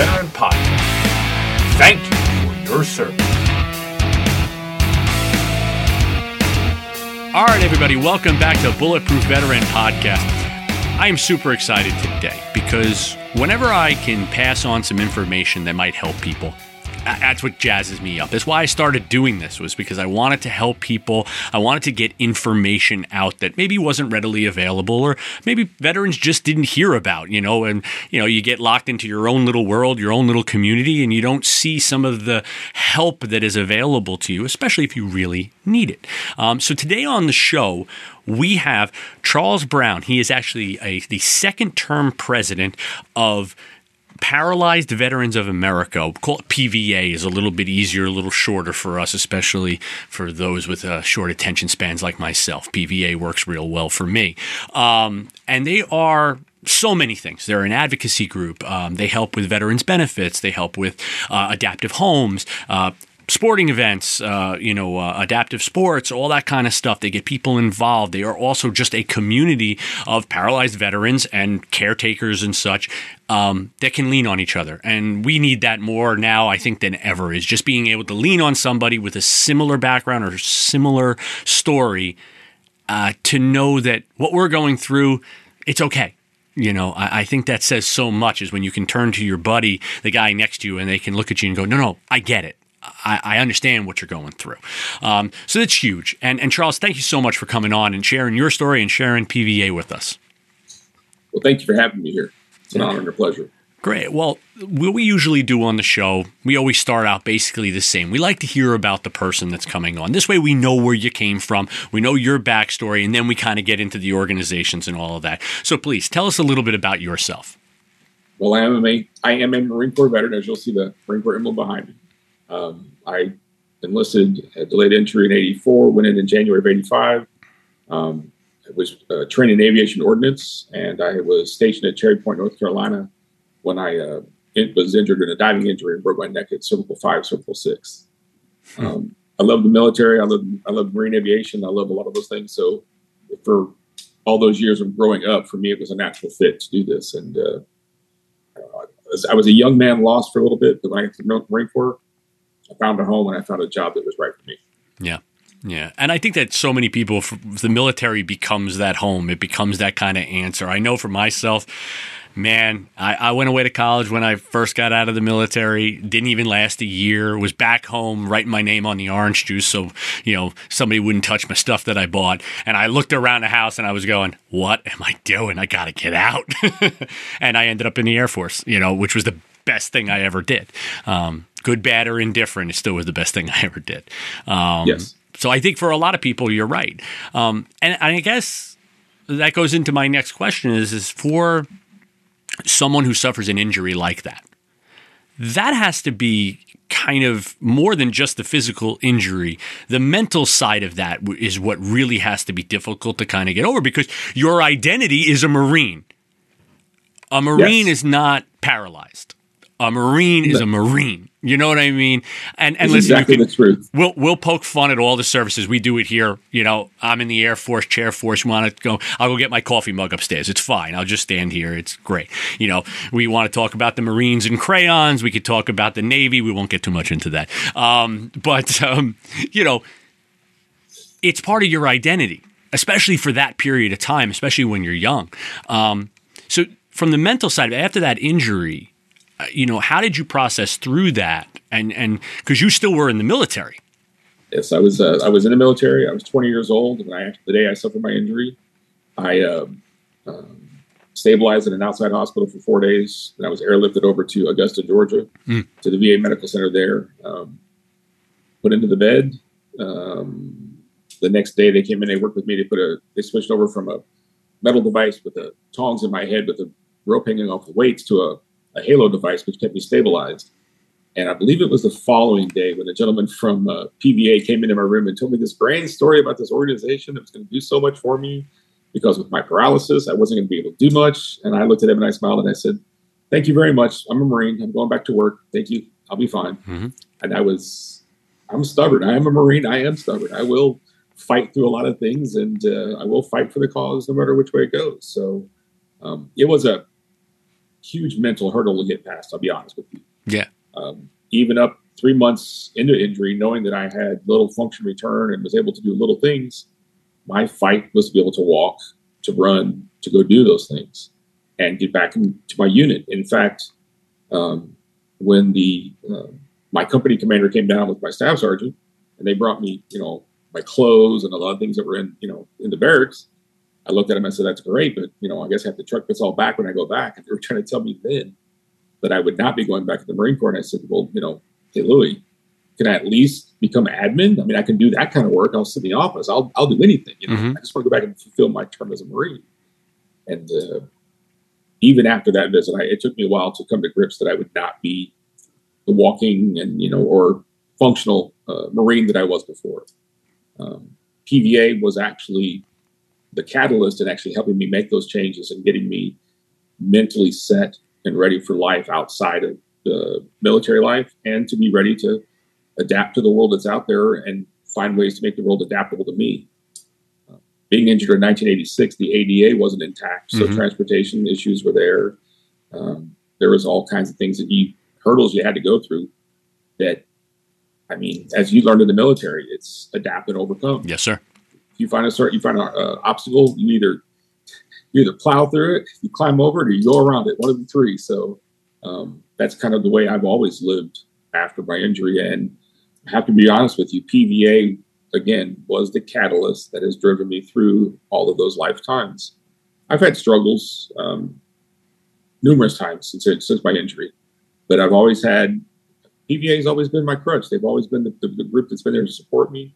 Veteran Podcast. Thank you for your service. All right, everybody, welcome back to Bulletproof Veteran Podcast. I am super excited today because whenever I can pass on some information that might help people, that's what jazzes me up. That's why I started doing this was because I wanted to help people. I wanted to get information out that maybe wasn't readily available or maybe veterans just didn't hear about, you know, and you know, you get locked into your own little world, your own little community and you don't see some of the help that is available to you, especially if you really need it. Um, so today on the show, we have Charles Brown. He is actually a, the second term president of Paralyzed Veterans of America, call it PVA, is a little bit easier, a little shorter for us, especially for those with uh, short attention spans like myself. PVA works real well for me. Um, and they are so many things. They're an advocacy group. Um, they help with veterans benefits. They help with uh, adaptive homes. Uh, sporting events, uh, you know, uh, adaptive sports, all that kind of stuff. They get people involved. They are also just a community of paralyzed veterans and caretakers and such um, that can lean on each other. And we need that more now, I think, than ever, is just being able to lean on somebody with a similar background or similar story uh, to know that what we're going through, it's okay you know, I, I, think that says so much is when you can turn to your buddy, the guy next to you, and they can look at you and go, no, no, I get it. I, I, understand what you're going through. Um, so that's huge. And, and Charles, thank you so much for coming on and sharing your story and sharing PVA with us. Well, thank you for having me here. It's an honor and a pleasure. Great. Well, what we usually do on the show, we always start out basically the same. We like to hear about the person that's coming on. This way we know where you came from, we know your backstory, and then we kind of get into the organizations and all of that. So please tell us a little bit about yourself. Well, I am a I am a Marine Corps veteran, as you'll see the Marine Corps emblem behind me. Um, I enlisted, had delayed entry in 84, went in in January of 85. Um, I was uh, trained in aviation ordnance, and I was stationed at Cherry Point, North Carolina, when I uh, was injured in a diving injury and broke my neck at cervical five, cervical six. Hmm. Um, I love the military. I love I love marine aviation. I love a lot of those things. So for all those years of growing up, for me, it was a natural fit to do this. And uh, I was a young man lost for a little bit, but when I got to the Marine Corps, I found a home and I found a job that was right for me. Yeah. Yeah. And I think that so many people, the military becomes that home. It becomes that kind of answer. I know for myself, man, I, I, went away to college when I first got out of the military. Didn't even last a year. Was back home writing my name on the orange juice so you know somebody wouldn't touch my stuff that I bought. And I looked around the house and I was going, "What am I doing? I got to get out." and I ended up in the Air Force. You know, which was the best thing I ever did. Um, good, bad, or indifferent, it still was the best thing I ever did. Um, yes. So I think for a lot of people, you're right. Um, and I guess that goes into my next question: is is for someone who suffers an injury like that, that has to be kind of more than just the physical injury. The mental side of that is what really has to be difficult to kind of get over because your identity is a Marine. A Marine yes. is not paralyzed. A Marine is a Marine. You know what I mean? And and listen, exactly can, the truth. We'll we'll poke fun at all the services. We do it here. You know, I'm in the Air Force, Chair Force. You want to go? I'll go get my coffee mug upstairs. It's fine. I'll just stand here. It's great. You know, we want to talk about the Marines and crayons. We could talk about the Navy. We won't get too much into that. Um, but um, you know, it's part of your identity, especially for that period of time, especially when you're young. Um, so from the mental side, after that injury you know, how did you process through that? And and because you still were in the military. Yes, I was. Uh, I was in the military. I was 20 years old when I the day I suffered my injury. I um, um, stabilized in an outside hospital for four days. and I was airlifted over to Augusta, Georgia, mm. to the VA medical center there. Um, put into the bed. Um, the next day, they came in. They worked with me. They put a. They switched over from a metal device with the tongs in my head with a rope hanging off the weights to a a Halo device, which kept me stabilized. And I believe it was the following day when a gentleman from uh, PVA came into my room and told me this grand story about this organization that was going to do so much for me because with my paralysis, I wasn't going to be able to do much. And I looked at him and I smiled and I said, Thank you very much. I'm a Marine. I'm going back to work. Thank you. I'll be fine. Mm-hmm. And I was, I'm stubborn. I am a Marine. I am stubborn. I will fight through a lot of things and uh, I will fight for the cause no matter which way it goes. So um, it was a huge mental hurdle to get past. I'll be honest with you. Yeah. Um, even up three months into injury, knowing that I had little function return and was able to do little things, my fight was to be able to walk, to run, to go do those things, and get back into my unit. In fact, um, when the uh, my company commander came down with my staff sergeant, and they brought me, you know, my clothes and a lot of things that were in, you know, in the barracks. I looked at him and said, "That's great, but you know, I guess I have to truck this all back when I go back." And they were trying to tell me then that I would not be going back to the Marine Corps. And I said, "Well, you know, hey Louis, can I at least become admin? I mean, I can do that kind of work. I'll sit in the office. I'll I'll do anything. You know, mm-hmm. I just want to go back and fulfill my term as a Marine." And uh, even after that visit, I, it took me a while to come to grips that I would not be the walking and you know or functional uh, Marine that I was before. Um, PVA was actually the catalyst in actually helping me make those changes and getting me mentally set and ready for life outside of the military life and to be ready to adapt to the world that's out there and find ways to make the world adaptable to me. Uh, being injured in 1986, the ADA wasn't intact, so mm-hmm. transportation issues were there. Um, there was all kinds of things that you hurdles you had to go through that I mean, as you learned in the military, it's adapt and overcome. Yes, sir. You find a certain, you find an uh, obstacle, you either you either plow through it, you climb over it, or you go around it. One of the three. So um, that's kind of the way I've always lived after my injury. And I have to be honest with you, PVA again was the catalyst that has driven me through all of those lifetimes. I've had struggles um, numerous times since since my injury, but I've always had PVA has always been my crutch. They've always been the, the, the, group that's been there to support me,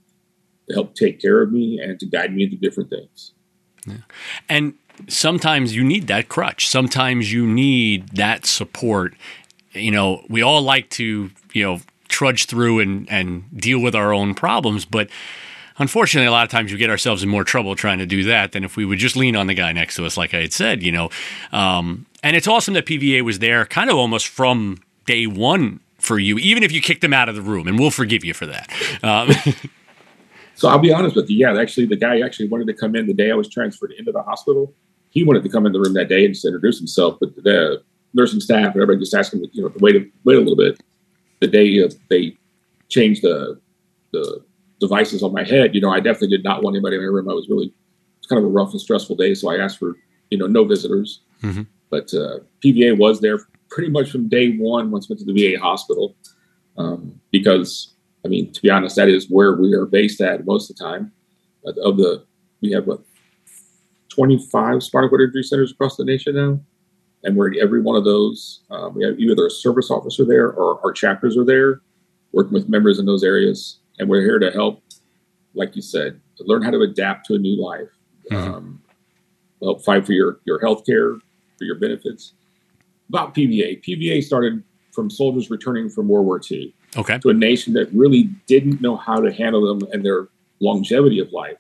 to help take care of me, and to guide me into different things. Yeah. And sometimes you need that crutch. Sometimes you need that support. You know, we all like to, you know, trudge through and, and deal with our own problems, but unfortunately, a lot of times we get ourselves in more trouble trying to do that than if we would just lean on the guy next to us, like I had said, you know. Um, and it's awesome that PVA was there kind of almost from day one for you, even if you kicked them out of the room, and we'll forgive you for that. Um, so I'll be honest with you. Yeah, actually, the guy actually wanted to come in the day I was transferred into the hospital. He wanted to come in the room that day and just introduce himself, but the nursing staff and everybody just asked him, you know, to wait a, wait a little bit. The day uh, they changed the the devices on my head, you know, I definitely did not want anybody in my room. I was really it's kind of a rough and stressful day, so I asked for you know no visitors. Mm-hmm. But uh, PVA was there pretty much from day one once went to the VA hospital. Um, because, I mean, to be honest, that is where we are based at most of the time. Of the, we have what, 25 spinal cord injury centers across the nation now. And we're in every one of those. Um, we have either a service officer there or our chapters are there working with members in those areas. And we're here to help, like you said, to learn how to adapt to a new life. Mm-hmm. Um, help fight for your, your health care, for your benefits about PVA. PVA started from soldiers returning from World War II okay. to a nation that really didn't know how to handle them and their longevity of life.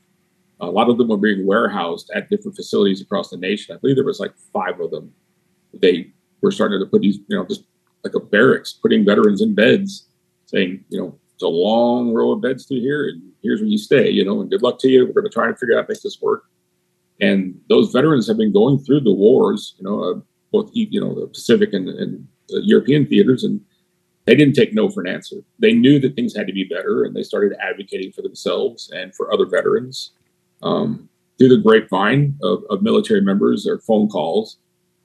A lot of them were being warehoused at different facilities across the nation. I believe there was like five of them. They were starting to put these, you know, just like a barracks, putting veterans in beds, saying, you know, it's a long row of beds through here, and here's where you stay, you know, and good luck to you. We're going to try and figure out make this work. And those veterans have been going through the wars, you know, uh, both you know the Pacific and, and the European theaters, and they didn't take no for an answer. They knew that things had to be better, and they started advocating for themselves and for other veterans um, through the grapevine of, of military members or phone calls.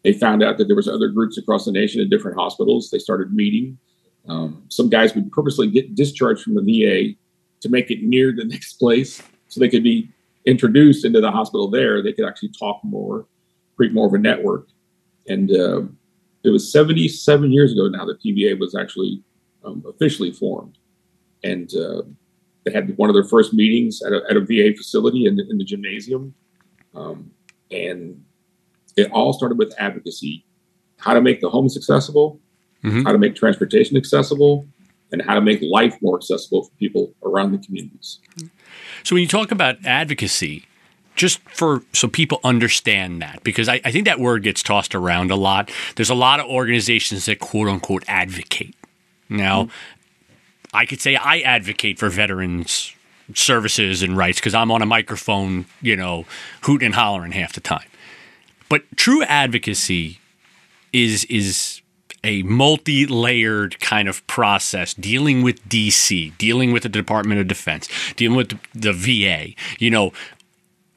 They found out that there was other groups across the nation in different hospitals. They started meeting. Um, some guys would purposely get discharged from the VA to make it near the next place so they could be introduced into the hospital there. They could actually talk more, create more of a network. And uh, it was 77 years ago now that PVA was actually um, officially formed. And uh, they had one of their first meetings at a, at a VA facility in the, in the gymnasium. Um, and it all started with advocacy how to make the homes accessible, mm-hmm. how to make transportation accessible, and how to make life more accessible for people around the communities. So, when you talk about advocacy, just for so people understand that because I, I, think that word gets tossed around a lot. There's a lot of organizations that quote unquote advocate. Now, mm-hmm. I could say I advocate for veterans services and rights because I'm on a microphone, you know, hooting and hollering half the time. But true advocacy is is a multi-layered kind of process dealing with DC, dealing with the Department of Defense, dealing with the, the VA. You know,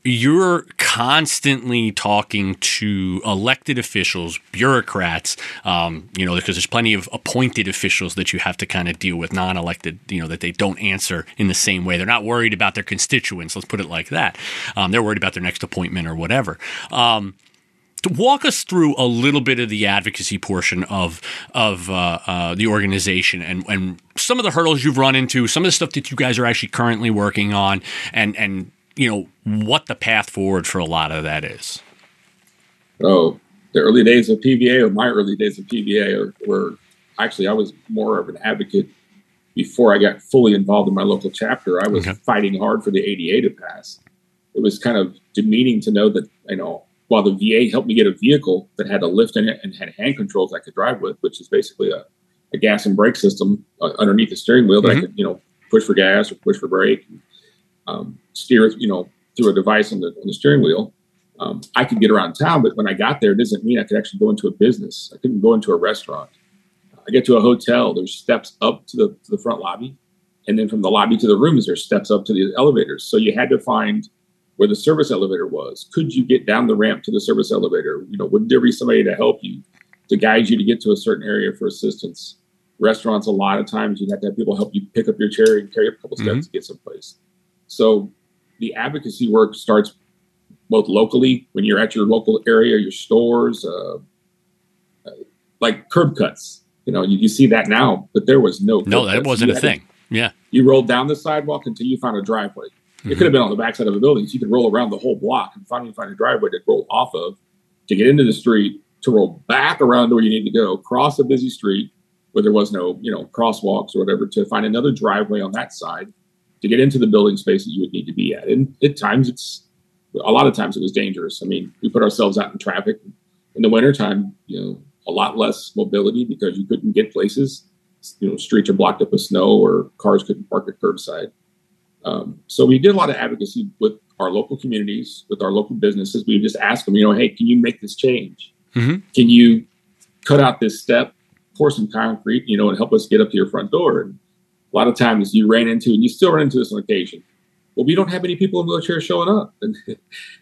you're constantly talking to elected officials, bureaucrats, um, you know, because there's plenty of appointed officials that you have to kind of deal with, non elected, you know, that they don't answer in the same way. They're not worried about their constituents, let's put it like that. Um, they're worried about their next appointment or whatever. Um, to walk us through a little bit of the advocacy portion of of uh, uh, the organization and and some of the hurdles you've run into, some of the stuff that you guys are actually currently working on, and and you know what the path forward for a lot of that is. Oh, the early days of PVA, or my early days of PVA, were actually I was more of an advocate before I got fully involved in my local chapter. I was okay. fighting hard for the ADA to pass. It was kind of demeaning to know that you know while the VA helped me get a vehicle that had a lift in it and had hand controls I could drive with, which is basically a, a gas and brake system uh, underneath the steering wheel that mm-hmm. I could, you know, push for gas or push for brake, and, um, steer, you know, through a device on the, on the steering wheel. Um, I could get around town, but when I got there, it doesn't mean I could actually go into a business. I couldn't go into a restaurant. I get to a hotel, there's steps up to the, to the front lobby. And then from the lobby to the rooms, there's steps up to the elevators. So you had to find – where the service elevator was. Could you get down the ramp to the service elevator? You know, would there be somebody to help you, to guide you to get to a certain area for assistance? Restaurants, a lot of times you'd have to have people help you pick up your chair and carry up a couple steps mm-hmm. to get someplace. So the advocacy work starts both locally when you're at your local area, your stores, uh, uh like curb cuts. You know, you, you, see that now, but there was no. No, that cuts. wasn't a thing. To, yeah. You rolled down the sidewalk until you found a driveway. Mm-hmm. It could have been on the backside of a building. So you could roll around the whole block and finally find a driveway to roll off of to get into the street, to roll back around to where you need to go, cross a busy street where there was no, you know, crosswalks or whatever, to find another driveway on that side to get into the building space that you would need to be at. And at times it's a lot of times it was dangerous. I mean, we put ourselves out in traffic in the wintertime, you know, a lot less mobility because you couldn't get places. You know, streets are blocked up with snow or cars couldn't park at curbside. Um, so we did a lot of advocacy with our local communities, with our local businesses. We just ask them, you know, hey, can you make this change? Mm-hmm. Can you cut out this step, pour some concrete, you know, and help us get up to your front door? And a lot of times you ran into, and you still run into this on occasion. Well, we don't have any people in wheelchairs showing up. And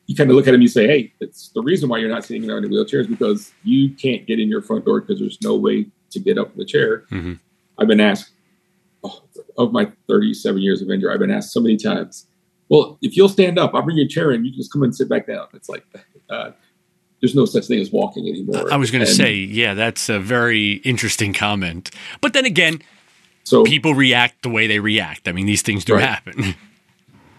you kind of look at them and you say, hey, it's the reason why you're not seeing sitting in wheelchairs because you can't get in your front door because there's no way to get up in the chair. Mm-hmm. I've been asked of my 37 years of injury, I've been asked so many times, well, if you'll stand up, I'll bring your chair and you just come and sit back down. It's like, uh, there's no such thing as walking anymore. I was going to say, yeah, that's a very interesting comment. But then again, so people react the way they react. I mean, these things do right. happen.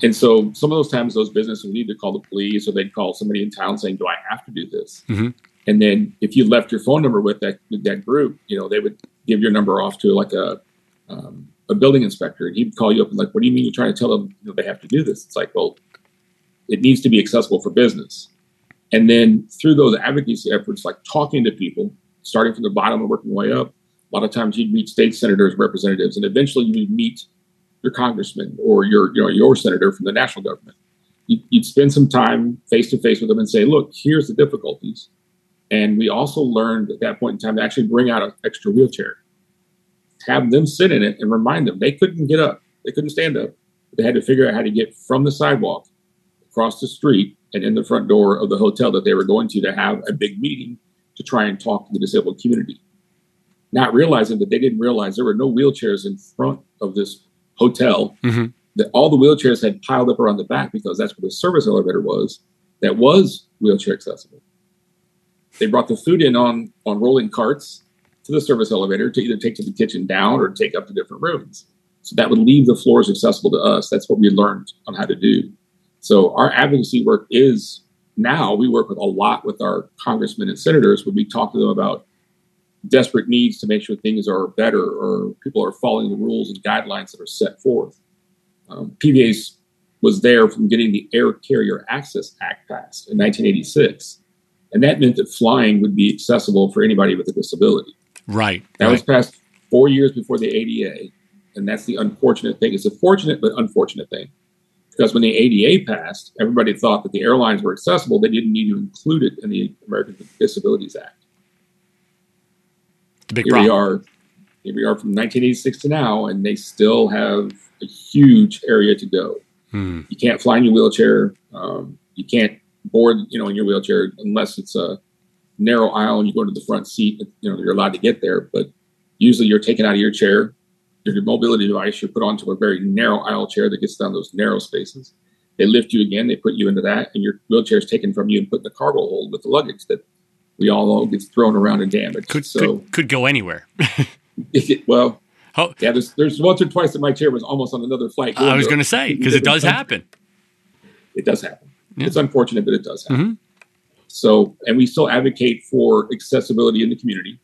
And so some of those times, those businesses would need to call the police or they'd call somebody in town saying, do I have to do this? Mm-hmm. And then if you left your phone number with that, with that group, you know, they would give your number off to like a, um, a building inspector, and he'd call you up and like, "What do you mean you're trying to tell them you know, they have to do this?" It's like, well, it needs to be accessible for business. And then through those advocacy efforts, like talking to people, starting from the bottom and working way up, a lot of times you'd meet state senators, representatives, and eventually you would meet your congressman or your you know your senator from the national government. You'd spend some time face to face with them and say, "Look, here's the difficulties." And we also learned at that point in time to actually bring out an extra wheelchair have them sit in it and remind them they couldn't get up, they couldn't stand up. They had to figure out how to get from the sidewalk across the street and in the front door of the hotel that they were going to to have a big meeting to try and talk to the disabled community. Not realizing that they didn't realize there were no wheelchairs in front of this hotel. Mm-hmm. That all the wheelchairs had piled up around the back because that's where the service elevator was. That was wheelchair accessible. They brought the food in on on rolling carts to the service elevator to either take to the kitchen down or take up to different rooms. So that would leave the floors accessible to us. That's what we learned on how to do. So our advocacy work is now we work with a lot with our congressmen and senators when we talk to them about desperate needs to make sure things are better or people are following the rules and guidelines that are set forth. Um, PVA's was there from getting the Air Carrier Access Act passed in 1986. And that meant that flying would be accessible for anybody with a disability. Right. That right. was passed four years before the ADA. And that's the unfortunate thing. It's a fortunate but unfortunate thing. Because when the ADA passed, everybody thought that the airlines were accessible. They didn't need to include it in the American Disabilities Act. A big here problem. we are. Here we are from 1986 to now, and they still have a huge area to go. Hmm. You can't fly in your wheelchair. Um, you can't board, you know, in your wheelchair unless it's a narrow aisle and you go to the front seat. You know, you're allowed to get there, but usually you're taken out of your chair. Your mobility device, you're put onto a very narrow aisle chair that gets down those narrow spaces. They lift you again, they put you into that, and your wheelchair is taken from you and put in the cargo hold with the luggage that we all know gets thrown around and damaged. Could, so, could could go anywhere. it, well, Oh. yeah, there's there's once or twice that my chair was almost on another flight. I was going to say because it does happen. It does happen. Yeah. It's unfortunate, but it does happen. Mhm. So, and we still advocate for accessibility in the community.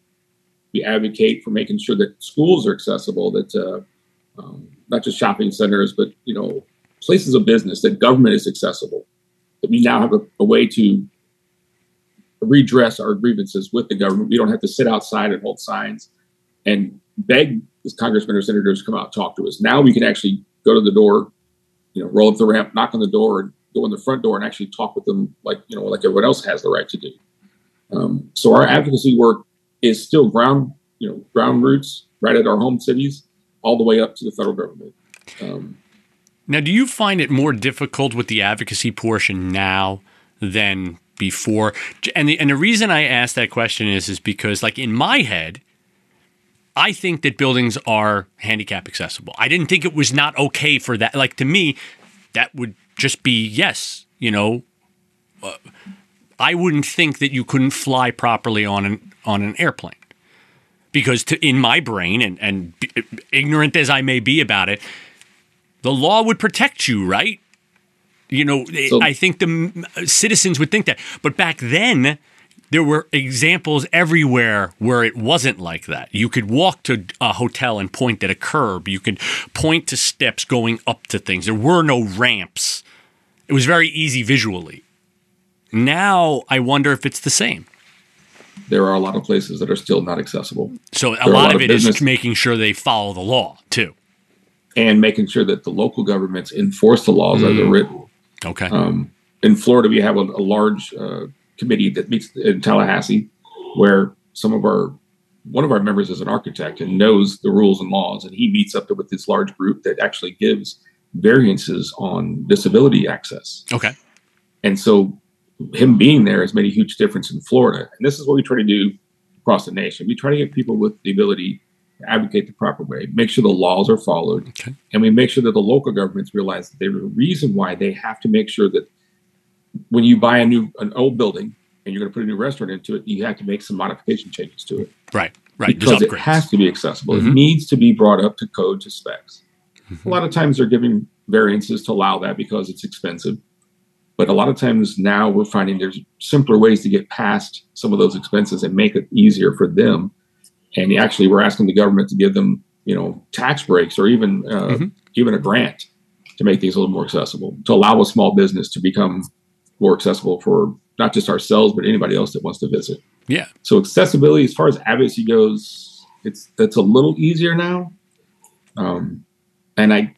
We advocate for making sure that schools are accessible, that uh, um, not just shopping centers, but you know, places of business, that government is accessible. That we now have a, a way to redress our grievances with the government. We don't have to sit outside and hold signs and beg congressmen or senators to come out and talk to us. Now we can actually go to the door, you know, roll up the ramp, knock on the door, and go in the front door and actually talk with them like you know like everyone else has the right to do. Um, so our advocacy work is still ground you know ground roots right at our home cities, all the way up to the federal government. Um, Now, do you find it more difficult with the advocacy portion now than before? And the and the reason I ask that question is is because like in my head, I think that buildings are handicap accessible. I didn't think it was not okay for that. Like to me, that would just be yes. You know, uh, I wouldn't think that you couldn't fly properly on an on an airplane because to, in my brain and and ignorant as I may be about it, the law would protect you, right? You know, eh, So- I think the citizens would think that. But back then, there were examples everywhere where it wasn't like that. You could walk to a hotel and point at a curb. You could point to steps going up to things. There were no ramps. It was very easy visually. Now I wonder if it's the same. there are a lot of places that are still not accessible, So a are a lot lot of of it is business- making sure they follow the law too. and making sure that the local governments enforce the laws as they're mm. written. Okay. Um, in Florida, we have a, a large uh, committee that meets in Tallahassee, where some of our one of our members is an architect and knows the rules and laws, and he meets up with this large group that actually gives variances on disability access. Okay. And so, him being there has made a huge difference in Florida. And this is what we try to do across the nation. We try to get people with the ability advocate the proper way, make sure the laws are followed, Okay. and we make sure that the local governments realize that there's a reason why they have to make sure that when you buy a new an old building and you're going to put a new restaurant into it, you have to make some modification changes to it Right. Right. because it has to be accessible. Mhm. It needs to be brought up to code to specs. Mm-hmm. A lot of times they're giving variances to allow that because it's expensive. But a lot of times now we're finding there's simpler ways to get past some of those expenses and make it easier for them. And actually, we're asking the government to give them, you know, tax breaks or even uh, Mhm. even a grant to make things a little more accessible, to allow a small business to become more accessible for not just ourselves but anybody else that wants to visit. yeah. So accessibility, as far as advocacy goes, it's it's a little easier now. Um, and I,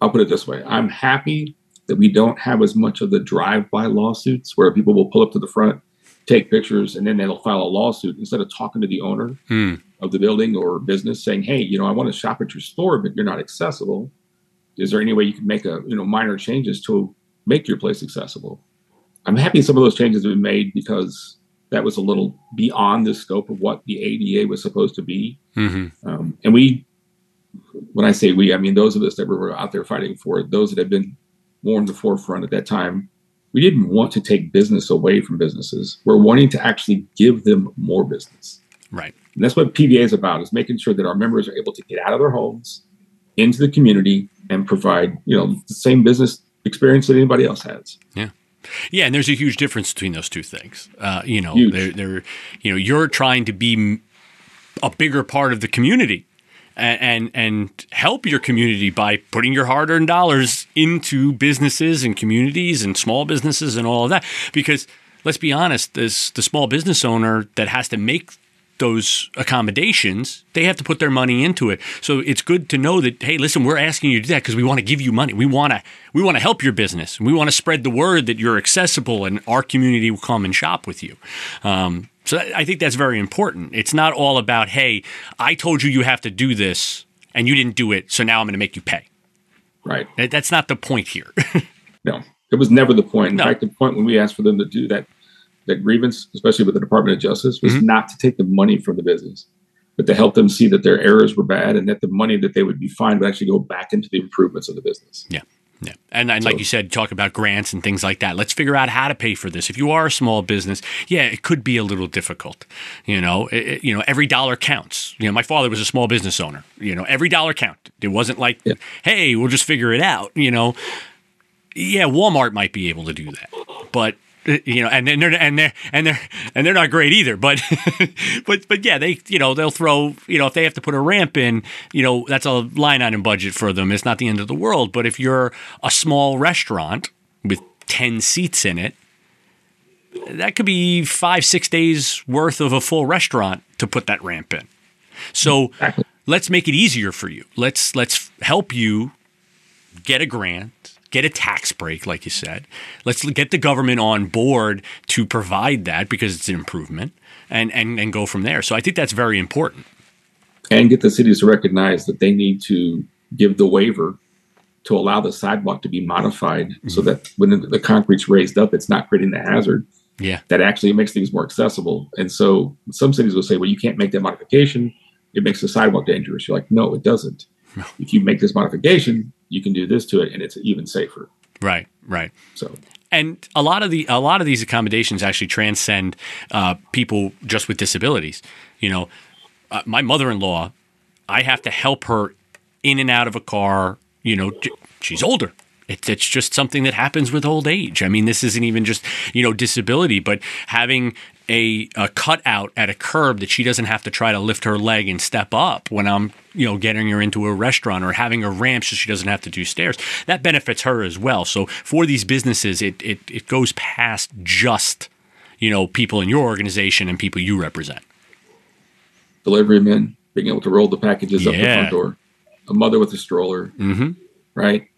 I'll put it this way: I'm happy that we don't have as much of the drive-by lawsuits where people will pull up to the front, take pictures, and then they'll file a lawsuit instead of talking to the owner Hmm. of the building or business, saying, "Hey, you know, I want to shop at your store, but you're not accessible. Is there any way you can make a you know minor changes to make your place accessible?" I'm happy some of those changes have been made because that was a little beyond the scope of what the ADA was supposed to be. hmm Um, and we, when I say we, I mean those of us that were out there fighting for it, those that had been more in the forefront at that time. We didn't want to take business away from businesses. We're wanting to actually give them more business. Right. And that's what PVA is about: is making sure that our members are able to get out of their homes, into the community, and provide you know the same business experience that anybody else has. Yeah, Yeah, and there's a huge difference between those two things. Uh, you know, they're, they're, you know, you're trying to be a bigger part of the community and, and help your community by putting your hard-earned dollars into businesses and communities and small businesses and all of that. Because let's be honest, this the small business owner that has to make those accommodations, they have to put their money into it. So it's good to know that hey, listen, we're asking you to do that because we want to give you money. We want to we want to help your business. We want to spread the word that you're accessible and our community will come and shop with you. Um, So I think that's very important. It's not all about, hey, I told you you have to do this and you didn't do it, so now I'm going to make you pay. Right. That's not the point here. no, it was never the point. In No. fact, the point when we asked for them to do that, that grievance, especially with the Department of Justice, was Mhm. not to take the money from the business, but to help them see that their errors were bad and that the money that they would be fined would actually go back into the improvements of the business. Yeah. Yeah. And, and like you said, talk about grants and things like that. Let's figure out how to pay for this. If you are a small business, yeah, it could be a little difficult. You know, It- you know, every dollar counts. You know, my father was a small business owner. You know, every dollar counted. It wasn't like, Yeah. hey, we'll just figure it out. You know, yeah, Walmart might be able to do that, but you know, and then they're and they're and they're and they're not great either. But but but yeah, they you know they'll throw you know if they have to put a ramp in, you know that's a line item budget for them. It's not the end of the world. But if you're a small restaurant with ten seats in it, that could be five six days worth of a full restaurant to put that ramp in. So Exactly. let's make it easier for you. Let's let's help you get a grant, get a tax break, like you said. Let's get the government on board to provide that because it's an improvement, and and and go from there. So I think that's very important. And get the cities to recognize that they need to give the waiver to allow the sidewalk to be modified so Mm-hmm. that when the, the concrete's raised up, it's not creating the hazard. Yeah, that actually makes things more accessible. And so some cities will say, well, you can't make that modification. It makes the sidewalk dangerous. You're like, no, it doesn't. No. If you make this modification, you can do this to it and it's even safer. right, right. So And a lot of the a lot of these accommodations actually transcend uh, people just with disabilities. You know, uh, my mother-in-law, I have to help her in and out of a car. You know, she's older. It's it's just something that happens with old age. I mean, this isn't even just you know disability, but having a, a cutout at a curb that she doesn't have to try to lift her leg and step up when I'm you know getting her into a restaurant or having a ramp so she doesn't have to do stairs. That benefits her as well. So for these businesses, it it, it goes past just you know people in your organization and people you represent. delivery men being able to roll the packages up the front door, a mother with a stroller, Mm-hmm. right?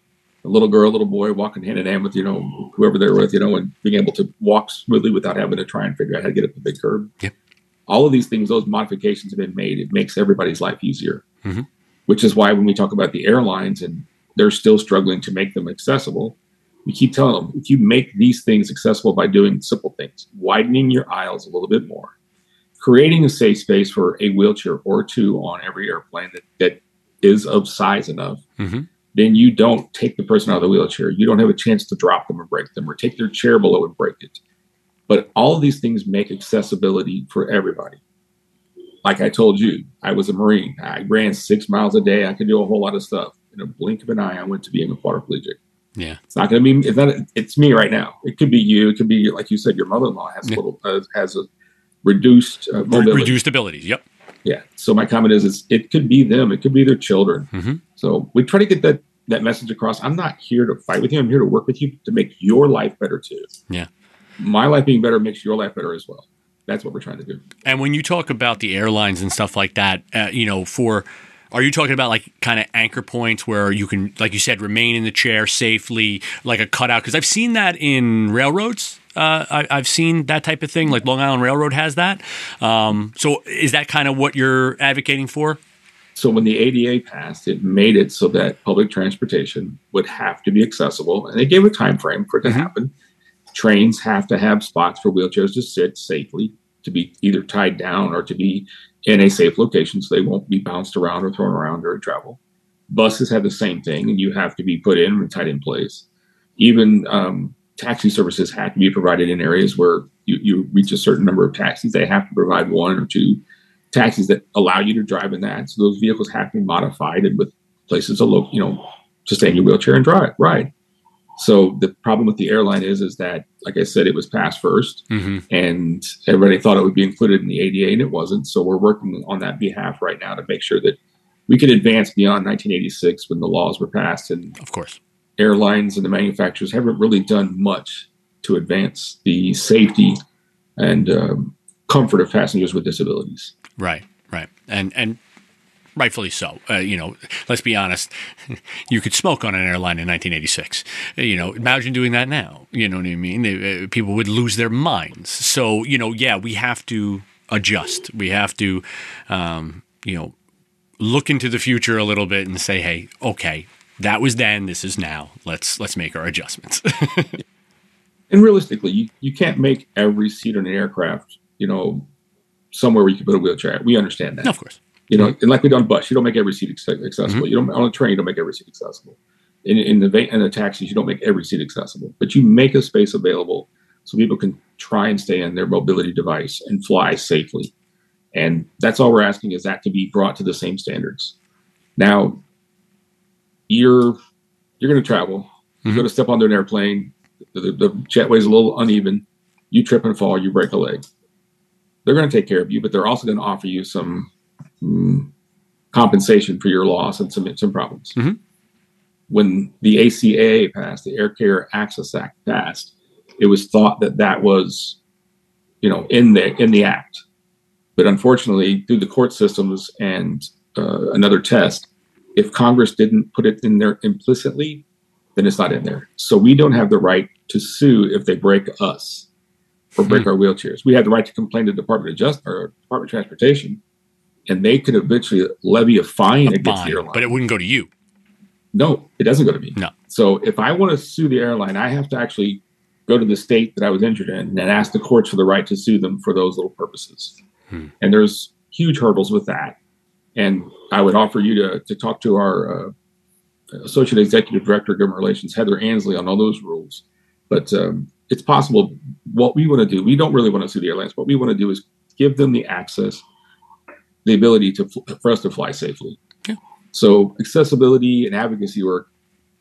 A little girl, a little boy walking hand in hand with, you know, whoever they're with, you know, and being able to walk smoothly without having to try and figure out how to get up the big curb. Yep. All of these things, those modifications have been made. It makes everybody's life easier, Mhm. which is why when we talk about the airlines and they're still struggling to make them accessible, we keep telling them if you make these things accessible by doing simple things, widening your aisles a little bit more, creating a safe space for a wheelchair or two on every airplane that, that is of size enough Mm-hmm. Then you don't take the person out of the wheelchair. You don't have a chance to drop them or break them or take their chair below and break it. But all of these things make accessibility for everybody. Like I told you, I was a Marine. I ran six miles a day. I could do a whole lot of stuff. In a blink of an eye, I went to being a quadriplegic. Yeah. It's not going to be. It's not. It's me right now. It could be you. It could be like you said. Your mother-in-law has Yeah. a little uh, has a reduced uh, mobility. reduced abilities. Yep. Yeah. So my comment is, is it could be them. It could be their children. Mhm. So we try to get that that message across. I'm not here to fight with you. I'm here to work with you to make your life better too. Yeah. My life being better makes your life better as well. That's what we're trying to do. And when you talk about the airlines and stuff like that, uh, you know, for are you talking about like kind of anchor points where you can, like you said, remain in the chair safely, like a cutout? Because I've seen that in railroads. Uh, I, I've seen that type of thing. Like Long Island Railroad has that. Um, so is that kind of what you're advocating for? So when the ADA passed, it made it so that public transportation would have to be accessible, and they gave a time frame for it to Mhm. happen. Trains have to have spots for wheelchairs to sit safely, to be either tied down or to be in a safe location so they won't be bounced around or thrown around during travel. Buses have the same thing, and you have to be put in and tied in place. Even um, taxi services have to be provided in areas where you, you reach a certain number of taxis. They have to provide one or two taxis that allow you to drive in that. So those vehicles have to be modified and with places to look, you know, to stay in your wheelchair and drive, ride. So the problem with the airline is, is that, like I said, it was passed first, Mm-hmm. and everybody thought it would be included in the ADA, and it wasn't. So we're working on that behalf right now to make sure that we can advance beyond 1986 when the laws were passed, and Of course. Airlines and the manufacturers haven't really done much to advance the safety and um, comfort of passengers with disabilities. Right, right, and and rightfully so. Uh, you know, let's be honest. You could smoke on an airline in 1986. You know, imagine doing that now. You know what I mean? Uh, people would lose their minds. So, you know, yeah, we have to adjust. We have to, um, you know, look into the future a little bit and say, hey, okay, that was then, this is now. Let's let's make our adjustments. and realistically, you, you can't make every seat on an aircraft, you know, somewhere where you can put a wheelchair. We understand that. No, of course. You know, and like we do on bus, you don't make every seat accessible. Mm-hmm. You don't on a train, you don't make every seat accessible. In, in the in the taxis, you don't make every seat accessible, but you make a space available so people can try and stay on their mobility device and fly safely. And that's all we're asking is that to be brought to the same standards. Now, you're you're going to travel. Mm-hmm. You're going to step onto an airplane. The, the, the jetway's a little uneven. You trip and fall. You break a leg. They're going to take care of you, but they're also going to offer you some um, compensation for your loss and some some problems. Mm-hmm. When the ACA passed, the Air Carrier Access Act passed, it was thought that that was, you know, in the in the act, but unfortunately, through the court systems and uh, another test, if Congress didn't put it in there implicitly, then it's not in there. So we don't have the right to sue if they break us or break mm-hmm. our wheelchairs. We have the right to complain to the Department of Justice or Department of Transportation, and they could eventually levy a fine a against the airline. But it wouldn't go to you. No, it doesn't go to me. No. So if I want to sue the airline, I have to actually go to the state that I was injured in and ask the courts for the right to sue them for those little purposes. Hmm. And there's huge hurdles with that. And I would offer you to, to talk to our uh, Associate Executive Director of Government Relations, Heather Ansley, on all those rules. But um, it's possible. What we want to do, we don't really want to sue the airlines. What we want to do is give them the access the ability to for us to fly safely. Yeah. So accessibility and advocacy work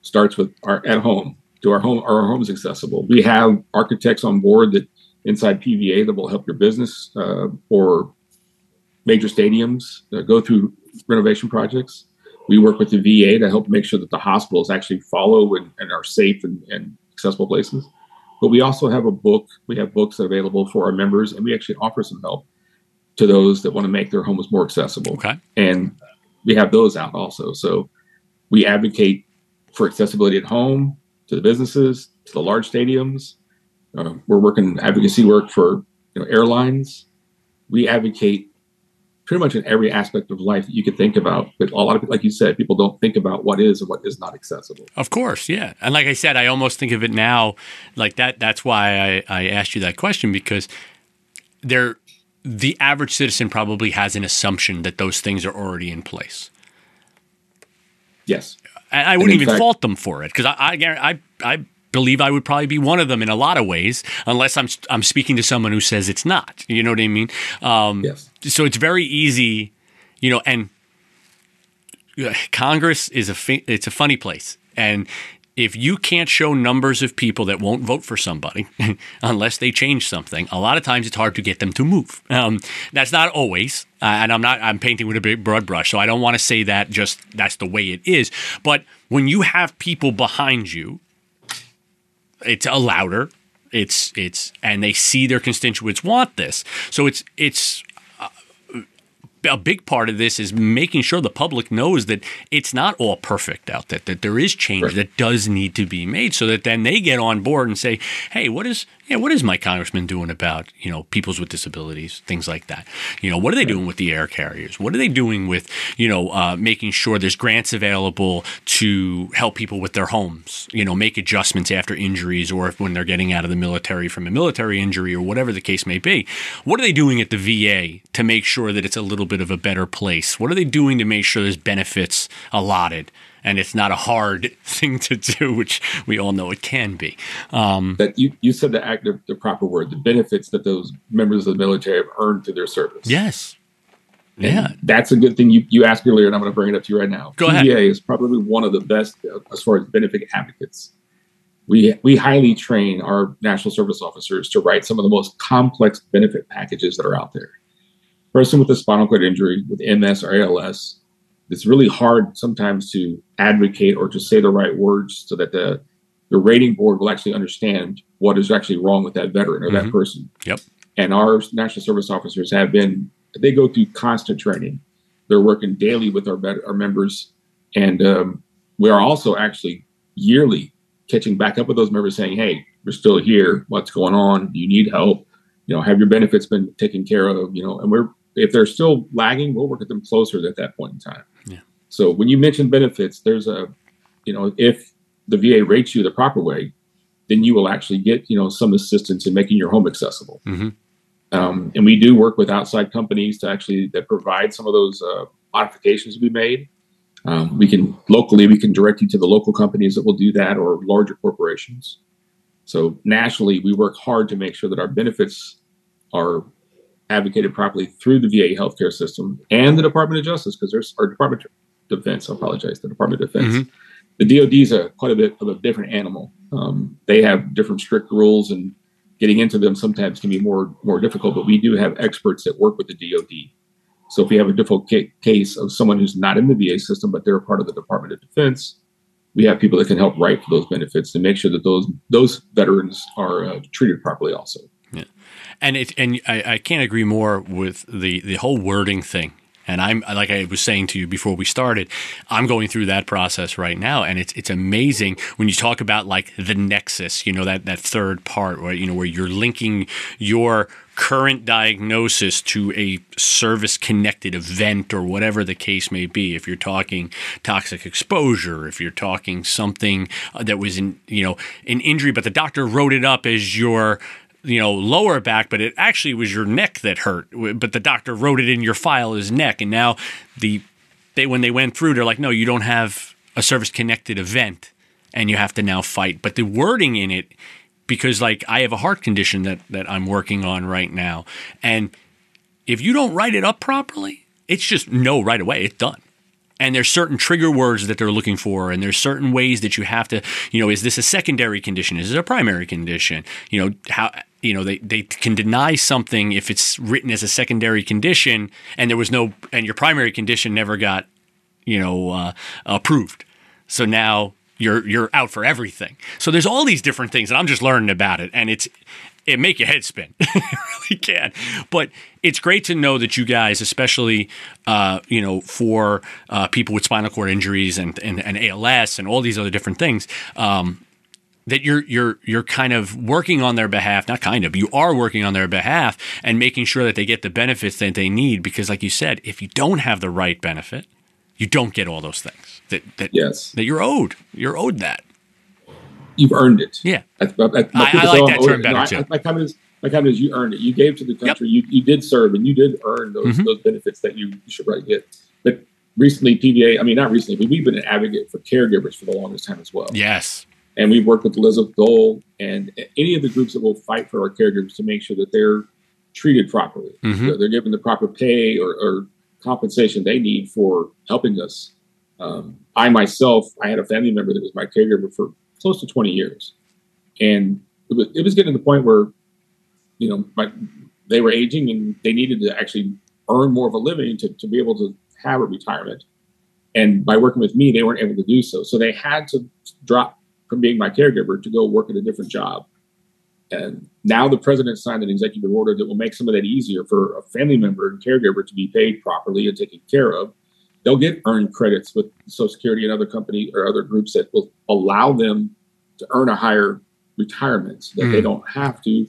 starts with our at home. Do our home are our homes accessible? We have architects on board that inside PVA that will help your business uh, or major stadiums go through renovation projects. We work with the VA to help make sure that the hospitals actually follow and, and are safe and, and accessible places. But we also have a book. We have books available for our members, and we actually offer some help to those that want to make their homes more accessible. Okay. And we have those out also. So we advocate for accessibility at home, to the businesses, to the large stadiums. Uh, we're working advocacy work for you know, airlines. We advocate pretty much in every aspect of life that you could think about. But a lot of, like you said, people don't think about what is and what is not accessible. Of course, yeah. And like I said, I almost think of it now like that. That's why I, I asked you that question because there the average citizen probably has an assumption that those things are already in place. Yes. And I wouldn't and even fact, fault them for it because I, I, I, I believe I would probably be one of them in a lot of ways, unless I'm I'm speaking to someone who says it's not. You know what I mean? Um, yes. So it's very easy, you know, and Congress is a it's a funny place, and if you can't show numbers of people that won't vote for somebody unless they change something, a lot of times it's hard to get them to move. Um, that's not always, uh, and I'm not. I'm painting with a big broad brush, so I don't want to say that just that's the way it is. But when you have people behind you, it's a louder. It's it's and they see their constituents want this, so it's it's uh, a big part of this is making sure the public knows that it's not all perfect out there, that there is change right. that does need to be made so that then they get on board and say, hey, what is yeah, what is my congressman doing about, you know, peoples with disabilities, things like that? You know, what are they doing with the air carriers? What are they doing with, you know, uh, making sure there's grants available to help people with their homes, you know, make adjustments after injuries or if, when they're getting out of the military from a military injury or whatever the case may be. What are they doing at the VA to make sure that it's a little bit of a better place? What are they doing to make sure there's benefits allotted? And it's not a hard thing to do, which we all know it can be. Um, that you, you said the, act, the, the proper word, the benefits that those members of the military have earned through their service. Yes. And yeah. That's a good thing you, you asked earlier, and I'm going to bring it up to you right now. Go PVA ahead. is probably one of the best as far as benefit advocates. We, we highly train our national service officers to write some of the most complex benefit packages that are out there. Person with a spinal cord injury, with MS or ALS, it's really hard sometimes to advocate or to say the right words so that the the rating board will actually understand what is actually wrong with that veteran or mm-hmm. that person. Yep. And our national service officers have been they go through constant training they're working daily with our our members, and um, we are also actually yearly catching back up with those members, saying, "Hey, we're still here. What's going on? Do you need help? You know, have your benefits been taken care of? You know?" And we're if they're still lagging, we'll work with them closer at that point in time. Yeah. So when you mention benefits, there's a, you know, if the VA rates you the proper way, then you will actually get, you know, some assistance in making your home accessible. Mm-hmm. Um, and we do work with outside companies to actually that provide some of those uh, modifications to be made. Um, we can locally we can direct you to the local companies that will do that or larger corporations. So nationally, we work hard to make sure that our benefits are advocated properly through the VA healthcare system and the Department of Justice, because there's our Department of Defense. I apologize, the Department of Defense. Mm-hmm. The DoD is a quite a bit of a different animal. Um, they have different strict rules, and getting into them sometimes can be more more difficult. But we do have experts that work with the DoD. So if we have a difficult ca- case of someone who's not in the VA system, but they're a part of the Department of Defense, we have people that can help write for those benefits to make sure that those those veterans are uh, treated properly. Also. And it and I, I can't agree more with the the whole wording thing. And I'm like I was saying to you before we started, I'm going through that process right now, and it's it's amazing when you talk about like the nexus, you know that that third part, where you know where you're linking your current diagnosis to a service connected event or whatever the case may be. If you're talking toxic exposure if you're talking something uh, that was in you know an injury but the doctor wrote it up as your you know lower back but it actually was your neck that hurt. But the doctor wrote it in your file as neck and now the they when they went through they're like no you don't have a service connected event and you have to now fight. But the wording in it because like I have a heart condition that that I'm working on right now and if you don't write it up properly it's just no right away. It's done. And there's certain trigger words that they're looking for and there's certain ways that you have to you know is this a secondary condition? Is it a primary condition? You know how you know they, they can deny something if it's written as a secondary condition and there was no and your primary condition never got you know uh, approved so now you're you're out for everything so there's all these different things and i'm just learning about it and it's it make your head spin. it really can. But it's great to know that you guys, especially uh, you know, for uh, people with spinal cord injuries and, and, and ALS and all these other different things, um, that you're you're you're kind of working on their behalf. Not kind of, you are working on their behalf and making sure that they get the benefits that they need. Because, like you said, if you don't have the right benefit, you don't get all those things that that yes. that you're owed. You're owed that you've earned it. Yeah, I, I, I like that term better no, too. my comment is, my comment is, you earned it. You gave to the country. Yep. You you did serve, and you did earn those mm-hmm. those benefits that you, should right get. But recently, PVA. I mean, not recently, but we've been an advocate for caregivers for the longest time as well. Yes. And we've worked with Elizabeth Dole and any of the groups that will fight for our caregivers to make sure that they're treated properly. Mm-hmm. They're given the proper pay or, or, compensation they need for helping us. Um, I myself, I had a family member that was my caregiver for close to 20 years. And it was, it was getting to the point where, you know, my, they were aging and they needed to actually earn more of a living to, to be able to have a retirement. And by working with me, they weren't able to do so. So they had to drop from being my caregiver to go work at a different job. And now the president signed an executive order that will make some of that easier for a family member and caregiver to be paid properly and taken care of they'll get earned credits with Social Security and other company or other groups that will allow them to earn a higher retirement so that mm. they don't have to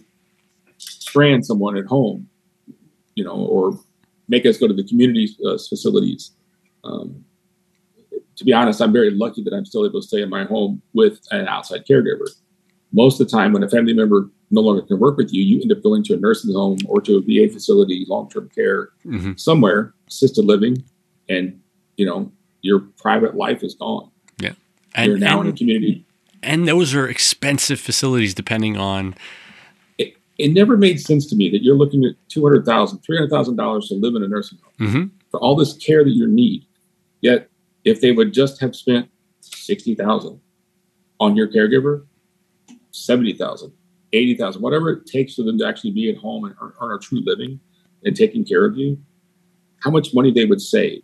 strand someone at home, you know, or make us go to the community uh, facilities. Um, to be honest, I'm very lucky that I'm still able to stay in my home with an outside caregiver. Most of the time, when a family member no longer can work with you, you end up going to a nursing home or to a VA facility, long term care, mm-hmm. somewhere, assisted living, and you know, your private life is gone. Yeah. And, You're now and, in a community. And those are expensive facilities depending on. It, it never made sense to me that you're looking at $200,000, $300,000 to live in a nursing home mm-hmm. for all this care that you need. Yet, if they would just have spent 60000 on your caregiver, 70000 80000 whatever it takes for them to actually be at home and earn, earn a true living and taking care of you, how much money they would save.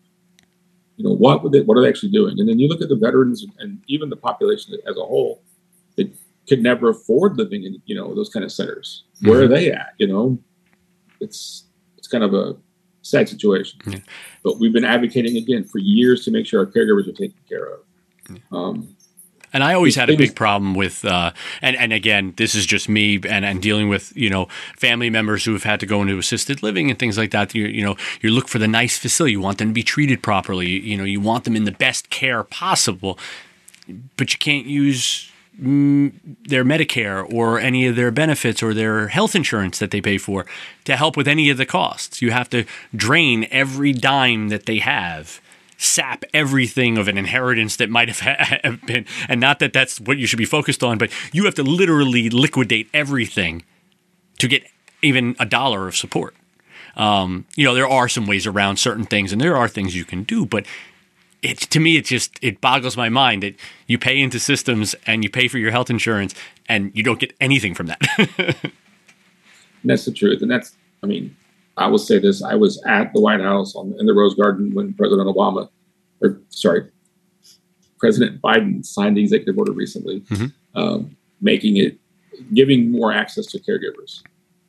You know what would they, what are they actually doing? And then you look at the veterans and even the population as a whole that could never afford living in you know those kind of centers. Where mm-hmm. are they at? You know it's it's kind of a sad situation. Yeah. But we've been advocating again for years to make sure our caregivers are taken care of. Um, And I always had a big problem with, uh, and and again, this is just me, and, and dealing with you know family members who have had to go into assisted living and things like that. You you know you look for the nice facility, you want them to be treated properly. You know you want them in the best care possible, but you can't use their Medicare or any of their benefits or their health insurance that they pay for to help with any of the costs. You have to drain every dime that they have, sap everything of an inheritance that might have been, and not that that's what you should be focused on, but you have to literally liquidate everything to get even a dollar of support. Um, you know, there are some ways around certain things, and there are things you can do, but it to me it just it boggles my mind that you pay into systems and you pay for your health insurance and you don't get anything from that. That's the truth. And that's, I mean, I will say this: I was at the White House on, in the Rose Garden when President Obama, or sorry, President Biden signed the executive order recently, Mhm. um, making it giving more access to caregivers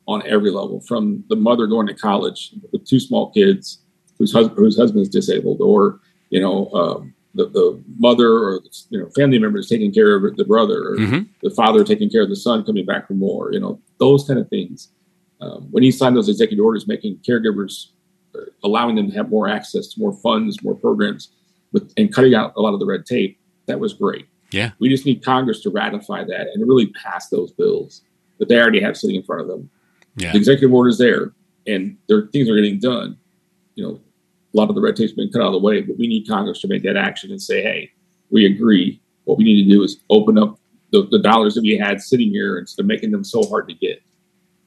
on every level, from the mother going to college with two small kids whose husband whose husband is disabled, or you know. Um, the, the mother or you know family members taking care of the brother or Mhm. the father taking care of the son coming back from war you know those kind of things um, when he signed those executive orders making caregivers uh, allowing them to have more access to more funds more programs with, and cutting out a lot of the red tape that was great Yeah. we just need congress to ratify that and really pass those bills that they already have sitting in front of them yeah. the executive orders there and there things are getting done you know a lot of the red tape's been cut out of the way but we need congress to make that action and say hey we agree what we need to do is open up the, the dollars that we had sitting here instead of making them so hard to get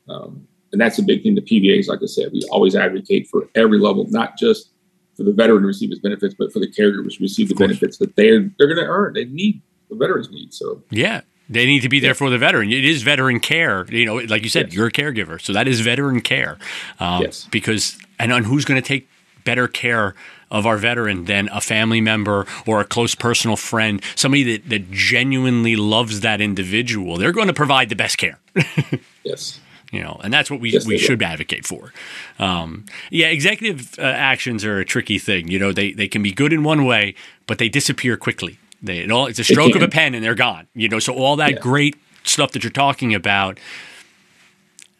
um, and that's a big thing the pvas like i said we always advocate for every level not just for the veteran to receive his benefits but for the caregivers to receive the benefits that they're they're going to earn they need the veterans need so Yeah. They need to be there for the veteran. It is veteran care. You know, like you said, Yes. you're a caregiver. So that is veteran care. Um, Yes. Because, and on who's going to take better care of our veteran than a family member or a close personal friend, somebody that, that genuinely loves that individual? They're going to provide the best care. yes you know, and that's what we Yes, we should advocate for. Um, yeah, executive uh, actions are a tricky thing. You know, they they can be good in one way, but they disappear quickly. They it all it's a stroke of a pen and they're gone. You know, so all that Yeah. great stuff that you're talking about.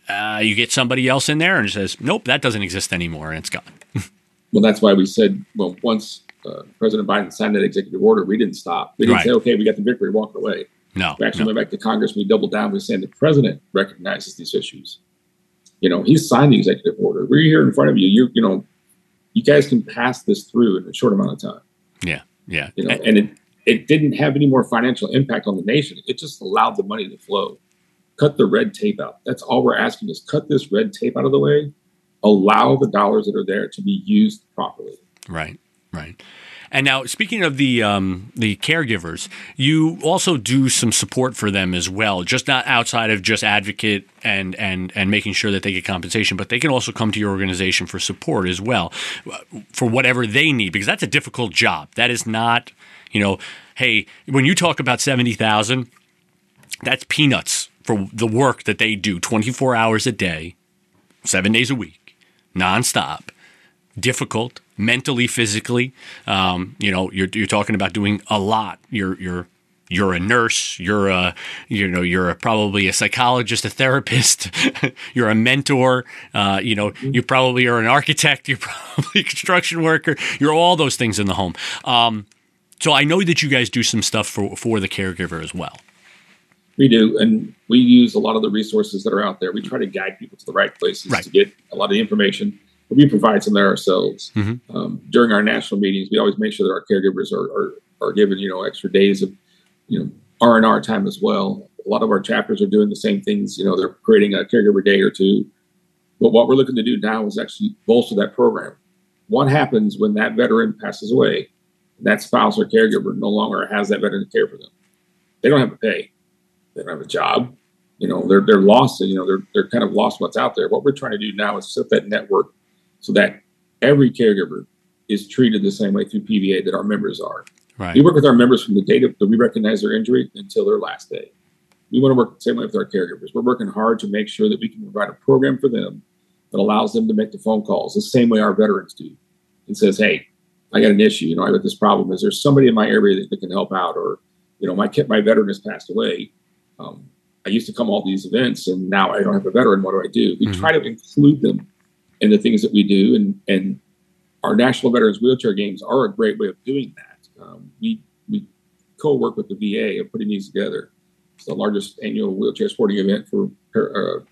Uh, you get somebody else in there and says, "Nope, that doesn't exist anymore," and it's gone. Well, that's why we said, well, once uh, President Biden signed that executive order, we didn't stop. We didn't Right. say, okay, we got the victory, walk away. No, We actually no. went back to Congress. We doubled down. We saying the president recognizes these issues. You know, he signed the executive order. We're here in front of you. You, you know, you guys can pass this through in a short amount of time. yeah, yeah, You know, and it it didn't have any more financial impact on the nation. It just allowed the money to flow. Cut the red tape out. That's all we're asking is cut this red tape out of the way. Allow the dollars that are there to be used properly. Right, right. And now, speaking of the um, the caregivers, you also do some support for them as well. Just not outside of just advocate and and and making sure that they get compensation, but they can also come to your organization for support as well, for whatever they need, because that's a difficult job. That is not, you know, hey, when you talk about seventy thousand, that's peanuts for the work that they do, twenty four hours a day, seven days a week, nonstop difficult mentally, physically. Um, you know, you're you're talking about doing a lot. You're you're you're a nurse. You're a you know you're a, probably a psychologist, a therapist. you're a mentor. Uh, you know, you probably are an architect. You're probably a construction worker. You're all those things in the home. Um, so I know that you guys do some stuff for for the caregiver as well. We do, and we use a lot of the resources that are out there. We try to guide people to the right places Right. to get a lot of the information, but we provide some there ourselves. Mhm. Um, during our national meetings, we always make sure that our caregivers are, are are given you know extra days of you know R and R time as well. A lot of our chapters are doing the same things. You know, they're creating a caregiver day or two. But what we're looking to do now is actually bolster that program. What happens when that veteran passes away? That spouse or caregiver no longer has that veteran to care for them. They don't have to pay. They don't have a job. You know, they're they're lost. You know, they're they're kind of lost what's out there. What we're trying to do now is set that network so that every caregiver is treated the same way through PVA that our members are. Right. We work with our members from the date that we recognize their injury until their last day. We want to work the same way with our caregivers. We're working hard to make sure that we can provide a program for them that allows them to make the phone calls the same way our veterans do and says, Hey, I got an issue. You know, I got this problem. Is there somebody in my area that, that can help out? Or, you know, my my veteran has passed away. Um, I used to come all these events and now I don't have a veteran. What do I do? We mm-hmm. try to include them in the things that we do. And, and our National Veterans Wheelchair Games are a great way of doing that. Um, we, we co-work with the VA of putting these together. It's the largest annual wheelchair sporting event for uh,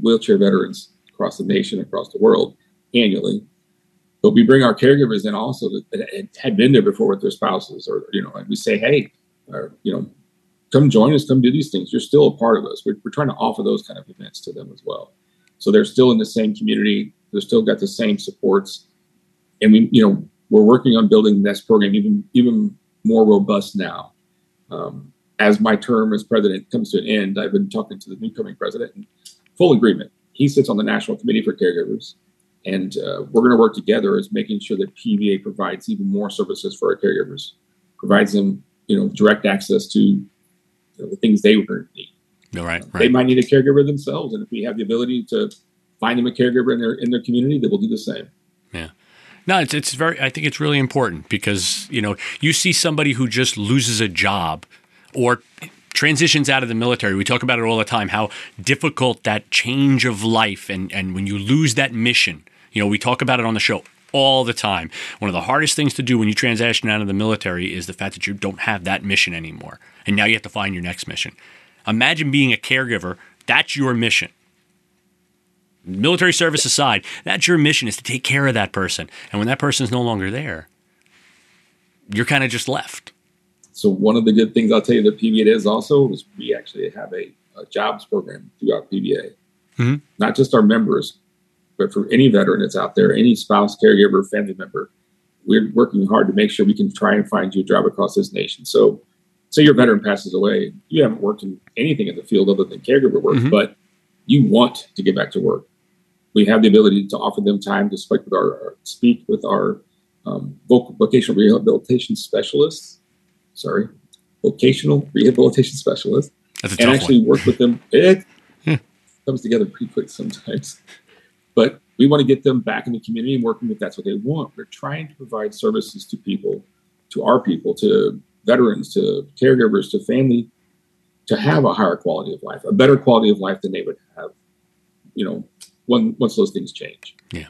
wheelchair veterans across the nation, across the world annually. But we bring our caregivers in also that had been there before with their spouses, or you know, and we say, hey, or, you know, come join us, come do these things. You're still a part of us. We're, we're trying to offer those kind of events to them as well. So they're still in the same community. They're still got the same supports, and we, you know, we're working on building this program even even more robust now. Um, as my term as president comes to an end, I've been talking to the new coming president in full agreement. He sits on the National Committee for Caregivers. And uh, we're going to work together as making sure that PVA provides even more services for our caregivers, provides them, you know, direct access to the things they would need. right, right. They might need a caregiver themselves, and if we have the ability to find them a caregiver in their in their community, they will do the same. Yeah. No, it's it's very. I think it's really important because you know you see somebody who just loses a job or transitions out of the military. We talk about it all the time how difficult that change of life and and when you lose that mission you know, we talk about it on the show all the time. One of the hardest things to do when you transition out of the military is the fact that you don't have that mission anymore. And now you have to find your next mission. Imagine being a caregiver, that's your mission. Military service aside, that's your mission is to take care of that person. And when that person is no longer there, you're kind of just left. So one of the good things I'll tell you that PVA is also is we actually have a, a jobs program throughout PVA. Mm-hmm. Not just our members, but for any veteran that's out there, any spouse, caregiver, family member, we're working hard to make sure we can try and find you a job across this nation. So, say your veteran passes away, you haven't worked in anything in the field other than caregiver work, mm-hmm. but you want to get back to work. We have the ability to offer them time to speak with our, speak with our um, vocational rehabilitation specialists. Sorry, vocational rehabilitation specialist, and actually one. work with them. It comes together pretty quick sometimes. But we want to get them back in the community and working if that's what they want. We're trying to provide services to people, to our people, to veterans, to caregivers, to family, to have a higher quality of life, a better quality of life than they would have, you know, when, once those things change. Yeah.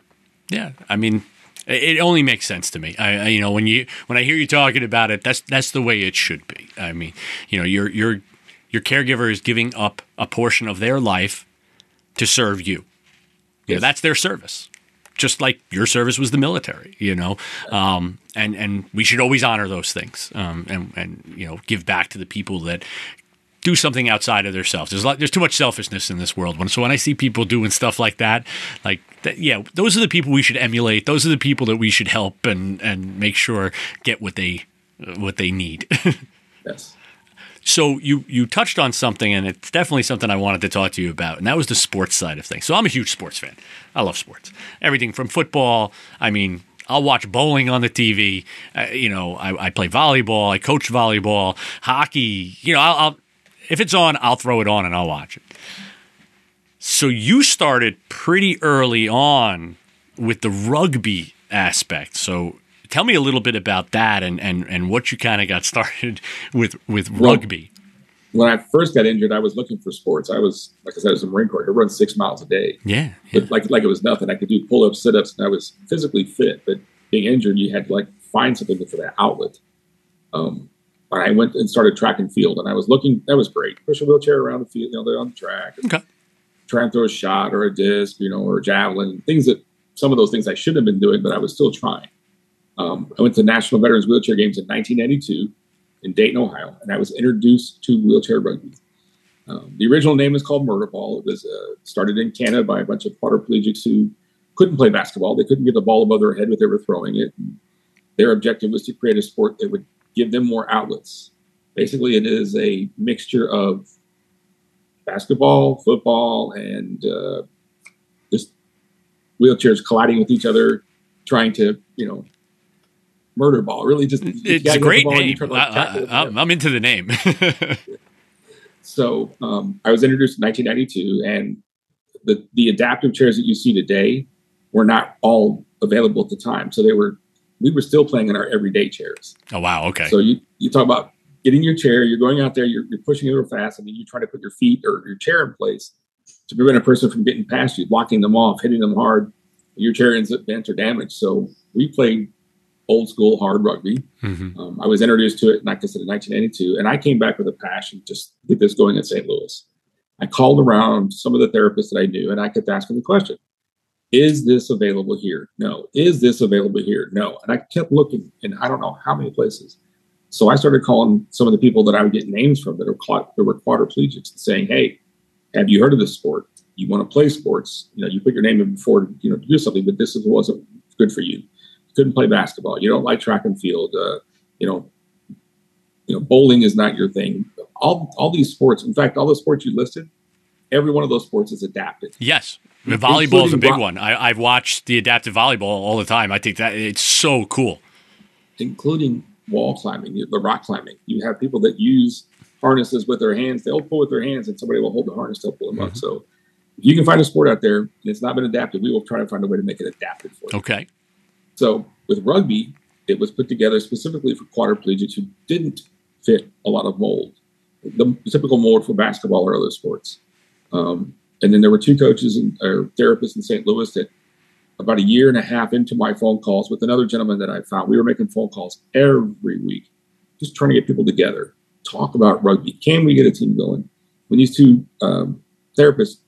Yeah. I mean, it only makes sense to me. I, I, you know, when you when I hear you talking about it, that's that's the way it should be. I mean, you know, your your your caregiver is giving up a portion of their life to serve you. You know, that's their service. Just like your service was the military, you know, um, and and we should always honor those things, um, and and you know, give back to the people that do something outside of themselves. There's like there's too much selfishness in this world. When so when I see people doing stuff like that, like that, yeah, those are the people we should emulate. Those are the people that we should help and and make sure get what they what they need. yes. So you you touched on something, and it's definitely something I wanted to talk to you about, and that was the sports side of things. So I'm a huge sports fan. I love sports, everything from football. I mean, I'll watch bowling on the TV. Uh, you know, I, I, play volleyball. I coach volleyball, hockey. You know, I'll, I'll if it's on, I'll throw it on and I'll watch it. So you started pretty early on with the rugby aspect. So tell me a little bit about that and and and what you kind of got started with with well, rugby. When I first got injured, I was looking for sports. I was, like I said, I was a Marine Corps. I could run six miles a day. Yeah, yeah. But like like it was nothing. I could do pull ups, sit ups, and I was physically fit. But being injured, you had to like find something for that outlet. Um, I went and started track and field, and I was looking. That was great. Push a wheelchair around the field, you know, they're on the track. Okay. Try and throw a shot or a disc, you know, or a javelin. Things that some of those things I should have been doing, but I was still trying. Um, I went to National Veterans Wheelchair Games in 1992 in Dayton, Ohio, and I was introduced to wheelchair rugby. Um, the original name is called Murder Ball. It was uh, started in Canada by a bunch of quadriplegics who couldn't play basketball. They couldn't get the ball above their head when they were throwing it. And their objective was to create a sport that would give them more outlets. Basically, it is a mixture of basketball, football, and uh, just wheelchairs colliding with each other, trying to, you know, murder ball. Really, just it's a great name. I, am into the name. so um, I was introduced in 1992, and the the adaptive chairs that you see today were not all available at the time. So they were we were still playing in our everyday chairs. Oh wow, okay. So you you talk about getting your chair, you're going out there, you're, you're pushing it real fast, and then you try to put your feet or your chair in place to prevent a person from getting past you, blocking them off, hitting them hard. Your chair ends up bent or damaged. So we played old school hard rugby. Mhm. Um, I was introduced to it, like I said, in 1982, and I came back with a passion just to get this going in St. Louis. I called around some of the therapists that I knew, and I kept asking the question: Is this available here? No. Is this available here? No. And I kept looking in I don't know how many places. So I started calling some of the people that I would get names from that are that were quadriplegics and saying, "Hey, have you heard of this sport? You want to play sports? You know, you put your name in before you know to do something, but this is, wasn't good for you. Couldn't play basketball. You don't like track and field. Uh, you know, you know, bowling is not your thing. All all these sports, in fact, all the sports you listed, every one of those sports is adapted. Yes. The volleyball is a big rock- one. I, I've watched the adaptive volleyball all the time. I think that it's so cool. including wall climbing, the rock climbing. You have people that use harnesses with their hands. They'll pull with their hands, and somebody will hold the harness to pull them up. So, if you can find a sport out there and it's not been adapted, we will try to find a way to make it adapted for you. Okay. So, with rugby, it was put together specifically for quadriplegics who didn't fit a lot of mold, the typical mold for basketball or other sports. Um, and then there were two coaches and or therapists in St. Louis that about a year and a half into my phone calls with another gentleman that I found, we were making phone calls every week, just trying to get people together, talk about rugby. Can we get a team going? When these two um, therapists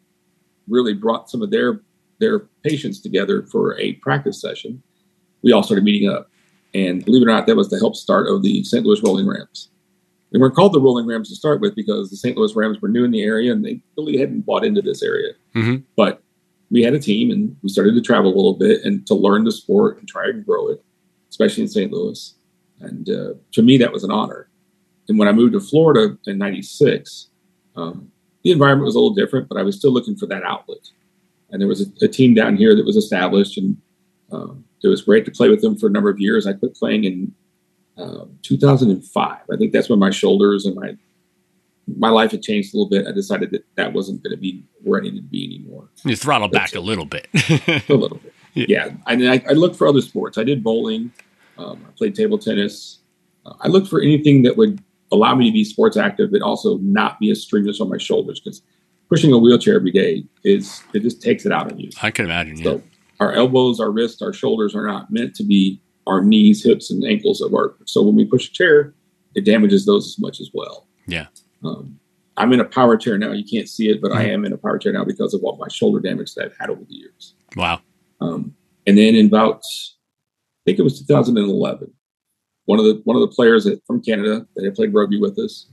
really brought some of their their patients together for a practice session, we all started meeting up. And believe it or not, that was the help start of the St. Louis Rolling Rams. They weren't called the Rolling Rams to start with because the St. Louis Rams were new in the area and they really hadn't bought into this area. Mhm. But we had a team and we started to travel a little bit and to learn the sport and try and grow it, especially in St. Louis. And uh, to me, that was an honor. And when I moved to Florida in '96, um, the environment was a little different, but I was still looking for that outlet. And there was a, a team down here that was established, and um, it was great to play with them for a number of years. I quit playing in um 2005. I think that's when my shoulders and my my life had changed a little bit. I decided that that wasn't going to be where I needed to be anymore. You throttle back a little bit. A little bit. Yeah. Yeah. I mean, I, I looked for other sports. I did bowling. Um, I played table tennis. Uh, I looked for anything that would allow me to be sports active, but also not be a strenuous on my shoulders because pushing a wheelchair every day is it just takes it out of you. I can imagine. Yeah. Our elbows, our wrists, our shoulders are not meant to be our knees, hips, and ankles of our. So when we push a chair, it damages those as much as well. Yeah. Um, I'm in a power chair now. You can't see it, but I Mhm. am in a power chair now because of all my shoulder damage that I've had over the years. Wow. Um, and then in about, I think it was 2011, one of the one of the players that, from Canada that had played rugby with us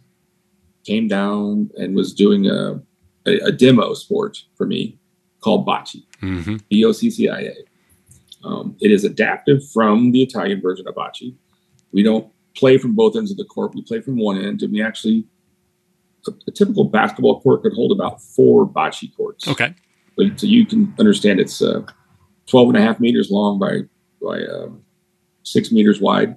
came down and was doing a, a, a demo sport for me called boccia. hmm B-O-C-C-I-A. Um, it is adaptive from the Italian version of bocce. We don't play from both ends of the court. We play from one end, and we actually a, a typical basketball court could hold about four bocce courts. Okay. But- so you can understand it's uh, 12 and a half meters long by by um, six meters wide,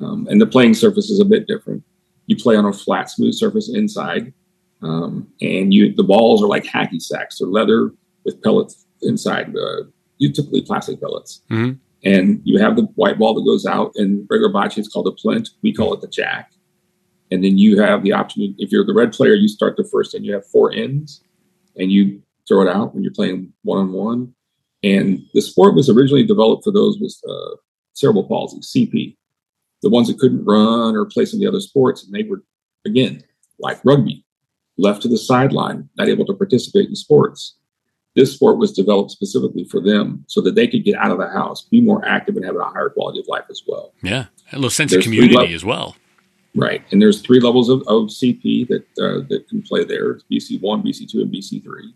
um, and the playing surface is a bit different. You play on a flat, smooth surface inside, um, and you the balls are like hacky sacks. They're leather with pellets inside. Uh, you typically plastic pellets, Mhm. and you have the white ball that goes out. And regular bocce is called a plint. We call it the jack. And then you have the option. If you're the red player, you start the first and You have four ends, and you throw it out when you're playing one on one. And the sport was originally developed for those with uh, cerebral palsy, CP, the ones that couldn't run or play some of the other sports. And they were, again, like rugby, left to the sideline, not able to participate in sports. This sport was developed specifically for them so that they could get out of the house, be more active, and have a higher quality of life as well. Yeah. A little sense There's of community lev- as well. Right. And there's three levels of, of CP that uh, that can play there. It's BC1, BC2, and BC3.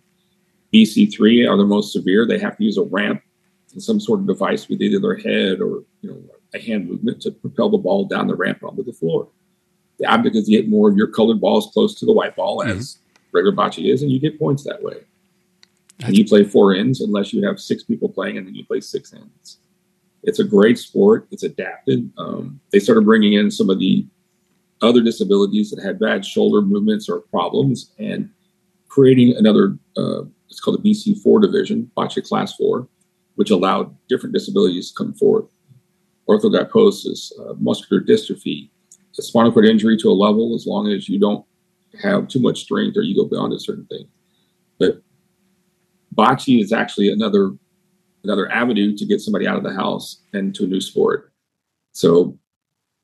BC3 are the most severe. They have to use a ramp and some sort of device with either their head or you know a hand movement to propel the ball down the ramp onto the floor. The object is to get more of your colored balls close to the white ball as regular bocce is, and you get points that way. And you play four ends unless you have six people playing, and then you play six ends. It's a great sport. It's adapted. Um, they started bringing in some of the other disabilities that had bad shoulder movements or problems and creating another uh, it's called the BC four division, bocce class four, which allowed different disabilities to come forth. Arthrogryposis, uh, muscular dystrophy, a spinal cord injury to a level, as long as you don't have too much strength or you go beyond a certain thing. But bocce is actually another another avenue to get somebody out of the house and to a new sport. So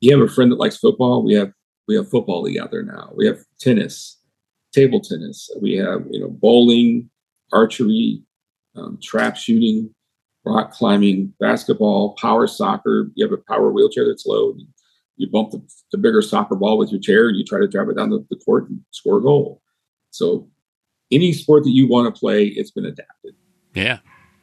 you have a friend that likes football. We have we have football there now. We have tennis, table tennis. We have you know bowling, archery, um, trap shooting, rock climbing, basketball, power soccer. You have a power wheelchair that's low. You bump the, the bigger soccer ball with your chair and you try to drive it down the, the court and score a goal. So any sport that you want to play, it's been adapted. Yeah.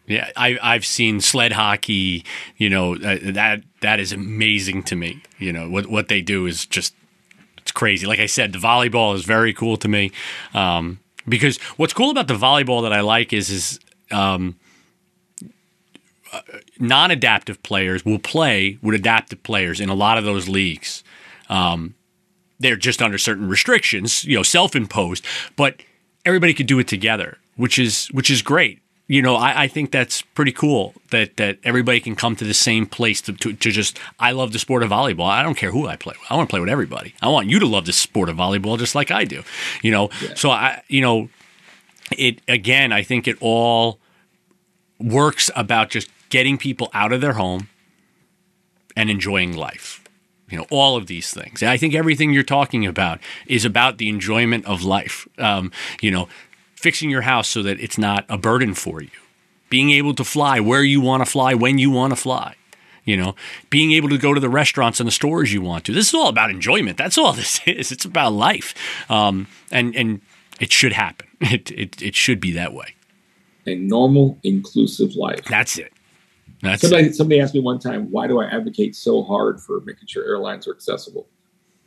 Yeah, I, I've seen sled hockey. You know uh, that that is amazing to me. You know what what they do is just it's crazy. Like I said, the volleyball is very cool to me um, because what's cool about the volleyball that I like is is um, uh, non-adaptive players will play with adaptive players in a lot of those leagues. Um, they're just under certain restrictions, you know, self-imposed, but everybody could do it together, which is which is great you know, I, I, think that's pretty cool that that everybody can come to the same place to, to, to, just. I love the sport of volleyball. I don't care who I play with. I want to play with everybody. I want you to love the sport of volleyball just like I do. You know, yeah. so I, you know, it again. I think it all works about just getting people out of their home and enjoying life. You know, all of these things. And I think everything you're talking about is about the enjoyment of life. Um, you know, fixing your house so that it's not a burden for you, being able to fly where you want to fly when you want to fly. You know, being able to go to the restaurants and the stores you want to. This is all about enjoyment. That's all this is. It's about life, um, and and it should happen. It, it it should be that way. A normal, inclusive life. That's it. That's somebody. Somebody asked me one time, "Why do I advocate so hard for making sure airlines are accessible?"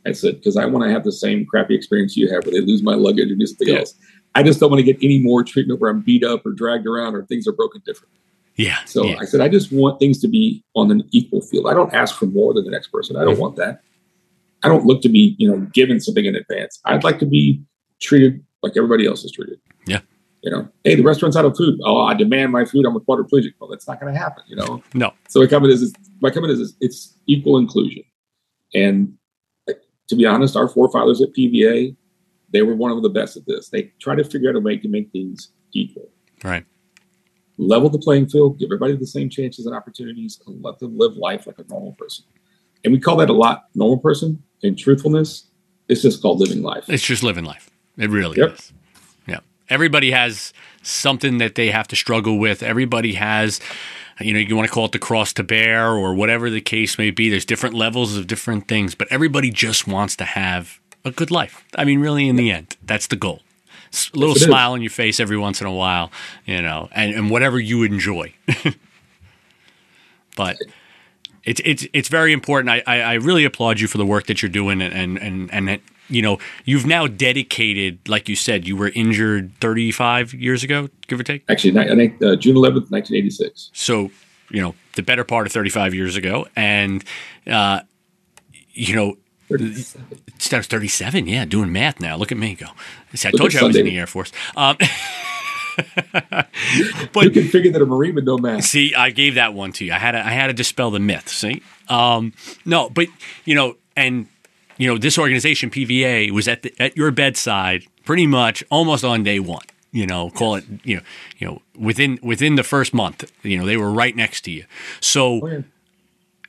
I said, "Because I want to have the same crappy experience you have, where they lose my luggage or do something yeah. else. I just don't want to get any more treatment where I'm beat up or dragged around or things are broken different. Yeah. So yeah. I said, I just want things to be on an equal field. I don't ask for more than the next person. I don't mm-hmm. want that. I don't look to be, you know, given something in advance. I'd like to be treated like everybody else is treated. Yeah. You know, hey, the restaurant's out of food. Oh, I demand my food. I'm a quadriplegic. Well, that's not going to happen. You know. No. So my comment is, my comment is, it's equal inclusion, and to be honest, our forefathers at PVA they were one of the best at this. They try to figure out a way to make things equal. Right. Level the playing field, give everybody the same chances and opportunities, and let them live life like a normal person. And we call that a lot normal person. And truthfulness, it's just called living life. It's just living life. It really yep. is. Everybody has something that they have to struggle with. Everybody has you know, you want to call it the cross to bear or whatever the case may be. There's different levels of different things, but everybody just wants to have a good life. I mean, really, in the end, that's the goal. A little smile on your face every once in a while, you know, and, and whatever you enjoy. but it's it's it's very important. I, I, I really applaud you for the work that you're doing, and and and and you know you've now dedicated, like you said, you were injured 35 years ago, give or take. Actually, I think uh, June 11th, 1986. So you know the better part of 35 years ago, and uh, you know 37. That was 37. Yeah, doing math now. Look at me go. See, I Look told you I was in the Air Force. Um, but you can figure that a Marine would know math. See, I gave that one to you. I had to, I had to dispel the myth. See, um, no, but you know, and you know, this organization PVA was at the, at your bedside pretty much almost on day one. You know, call yes. it you know, you know within within the first month. You know, they were right next to you. So.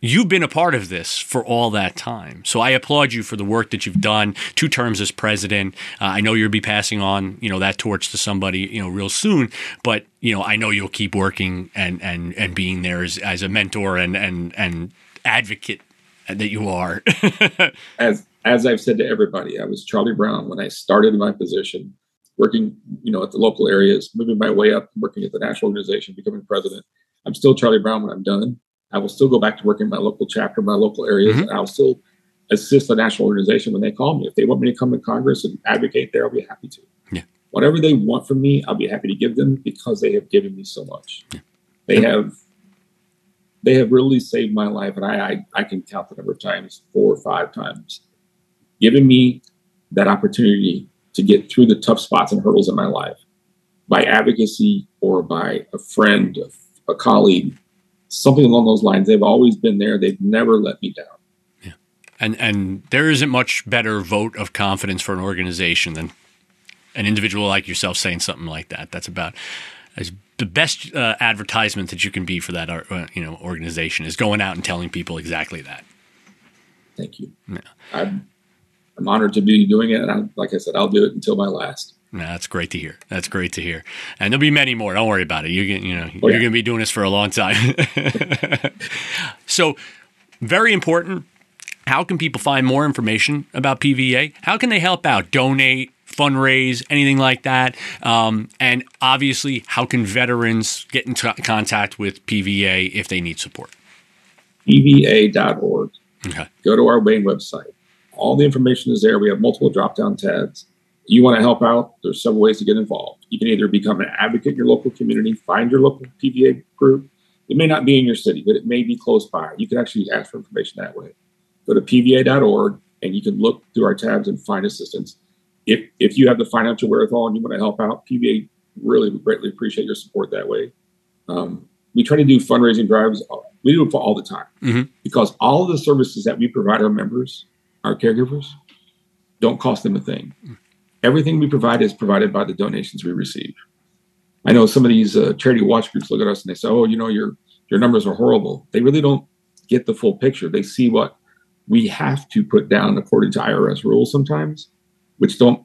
You've been a part of this for all that time. So I applaud you for the work that you've done. Two terms as president. Uh, I know you'll be passing on, you know, that torch to somebody, you know, real soon. But you know, I know you'll keep working and and and being there as, as a mentor and and and advocate that you are. as as I've said to everybody, I was Charlie Brown when I started my position, working, you know, at the local areas, moving my way up, working at the national organization, becoming president. I'm still Charlie Brown when I'm done. I will still go back to working my local chapter, my local areas, mm-hmm. and I'll still assist the national organization when they call me. If they want me to come to Congress and advocate there, I'll be happy to. Yeah. Whatever they want from me, I'll be happy to give them because they have given me so much. Yeah. They have they have really saved my life, and I, I I can count the number of times, four or five times, giving me that opportunity to get through the tough spots and hurdles in my life. by advocacy or by a friend, a, colleague, something along those lines. They've always been there. They've never let me down. Yeah. And and there isn't much better vote of confidence for an organization than an individual like yourself saying something like that. That's about as the best uh, advertisement that you can be for that uh, you know organization is going out and telling people exactly that. Thank you. Yeah. I'm, I'm honored to be doing it, and I, like I said, I'll do it until my last. that's great to hear. That's great to hear. And there'll be many more. Don't worry about it. You're you know oh, you're yeah. going to be doing this for a long time. so, very important. How can people find more information about PVA? How can they help out? Donate, fundraise, anything like that? Um, and obviously, how can veterans get in t- contact with PVA if they need support? PVA.org. Okay. Go to our main website. All the information is there. We have multiple drop down tabs. You want to help out? There's several ways to get involved. You can either become an advocate in your local community, find your local PVA group. It may not be in your city, but it may be close by. You can actually ask for information that way. Go to pva.org and you can look through our tabs and find assistance if if you have the financial wherewithal and you want to help out, PVA really greatly appreciate your support that way. Um, we try to do fundraising drives. We do it for all the time mm-hmm. because all of the services that we provide our members, our caregivers, don't cost them a thing. Everything we provide is provided by the donations we receive. I know some of these uh, charity watch groups look at us and they say, "Oh, you know, your your numbers are horrible." They really don't get the full picture. They see what we have to put down according to IRS rules sometimes which don't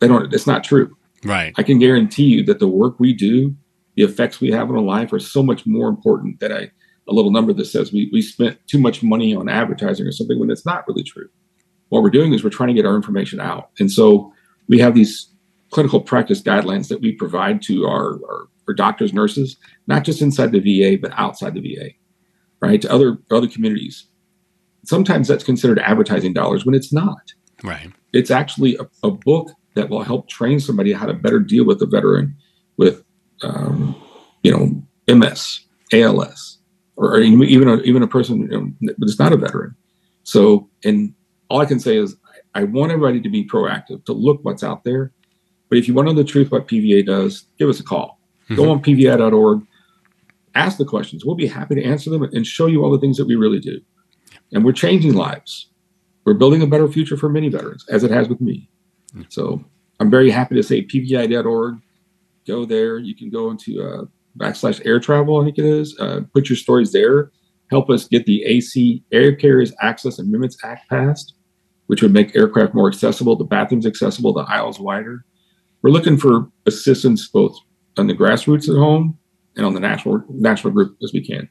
they don't it's not true. Right. I can guarantee you that the work we do, the effects we have on a life are so much more important than a, a little number that says we, we spent too much money on advertising or something when it's not really true. What we're doing is we're trying to get our information out. And so we have these clinical practice guidelines that we provide to our, our, our doctors, nurses, not just inside the VA, but outside the VA, right? To other other communities. Sometimes that's considered advertising dollars when it's not. Right. It's actually a, a book that will help train somebody how to better deal with a veteran with, um, you know, MS, ALS, or, or even a, even a person you know, that's not a veteran. So, and all I can say is I, I want everybody to be proactive, to look what's out there. But if you want to know the truth what PVA does, give us a call. Mm-hmm. Go on PVA.org, ask the questions. We'll be happy to answer them and show you all the things that we really do. And we're changing lives we're building a better future for many veterans, as it has with me. Mm. So I'm very happy to say PVA.org. Go there. You can go into uh, backslash air travel, I think it is. Uh, put your stories there. Help us get the AC Air Carriers Access Amendments Act passed, which would make aircraft more accessible, the bathrooms accessible, the aisles wider. We're looking for assistance both on the grassroots at home and on the national national group as we can.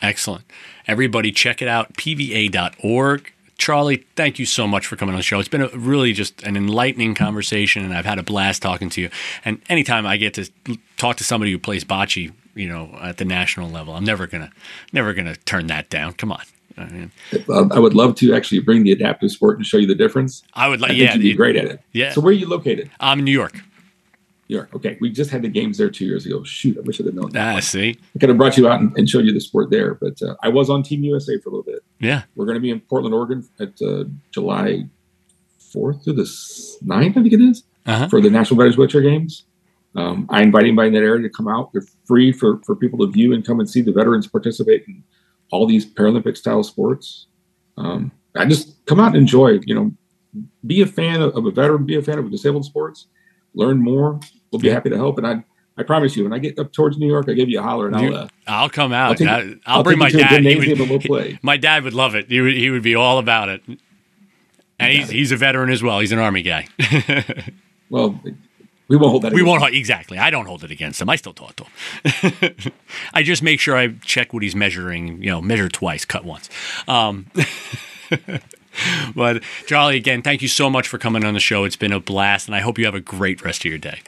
Excellent. Everybody check it out, pva.org. Charlie, thank you so much for coming on the show. It's been a, really just an enlightening conversation, and I've had a blast talking to you. And anytime I get to talk to somebody who plays bocce, you know, at the national level, I'm never gonna, never gonna turn that down. Come on. I, mean, I would love to actually bring the adaptive sport and show you the difference. I would like, yeah, you'd be great at it. Yeah. So where are you located? I'm in New York. York. Okay, we just had the games there two years ago. Shoot, I wish I'd have known. That ah, see, I could have brought you out and, and showed you the sport there, but uh, I was on Team USA for a little bit. Yeah, we're going to be in Portland, Oregon, at uh, July fourth through the 9th, I think it is, uh-huh. for the National Veterans Wheelchair Games. Um, I invite anybody in that area to come out. They're free for for people to view and come and see the veterans participate in all these Paralympic style sports. Um, I just come out and enjoy. You know, be a fan of, of a veteran, be a fan of disabled sports, learn more we'll be happy to help. And I, I promise you, when I get up towards New York, I give you a holler and I'll. Uh, I'll come out. I'll, take, I, will I'll bring my dad. He would, we'll play. My dad would love it. He would, he would be all about it. And he's, he's a veteran as well. He's an army guy. well, we won't hold that. We won't hold, exactly. I don't hold it against him. I still talk to him. I just make sure I check what he's measuring. You know, measure twice, cut once. Um, but Charlie, again, thank you so much for coming on the show. It's been a blast, and I hope you have a great rest of your day.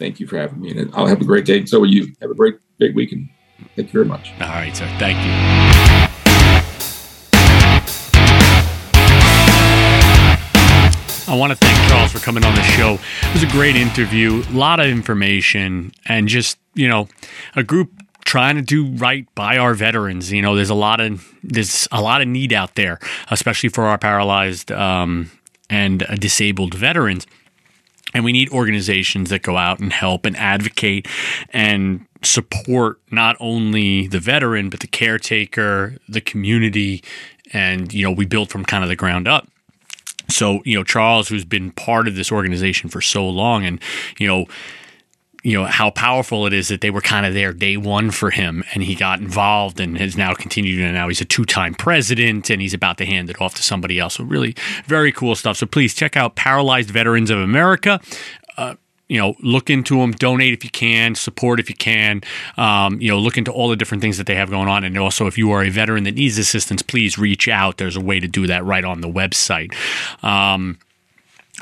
Thank you for having me. And I'll have a great day. And so will you. Have a great, great weekend. Thank you very much. All right, sir. Thank you. I want to thank Charles for coming on the show. It was a great interview, a lot of information, and just, you know, a group trying to do right by our veterans. You know, there's a lot of there's a lot of need out there, especially for our paralyzed um, and disabled veterans. And we need organizations that go out and help and advocate and support not only the veteran, but the caretaker, the community. And, you know, we build from kind of the ground up. So, you know, Charles, who's been part of this organization for so long and, you know, you know how powerful it is that they were kind of there day one for him and he got involved and has now continued and now he's a two-time president and he's about to hand it off to somebody else so really very cool stuff so please check out paralyzed veterans of america uh, you know, look into them, donate if you can, support if you can. Um, you know, look into all the different things that they have going on. And also, if you are a veteran that needs assistance, please reach out. There's a way to do that right on the website. Um,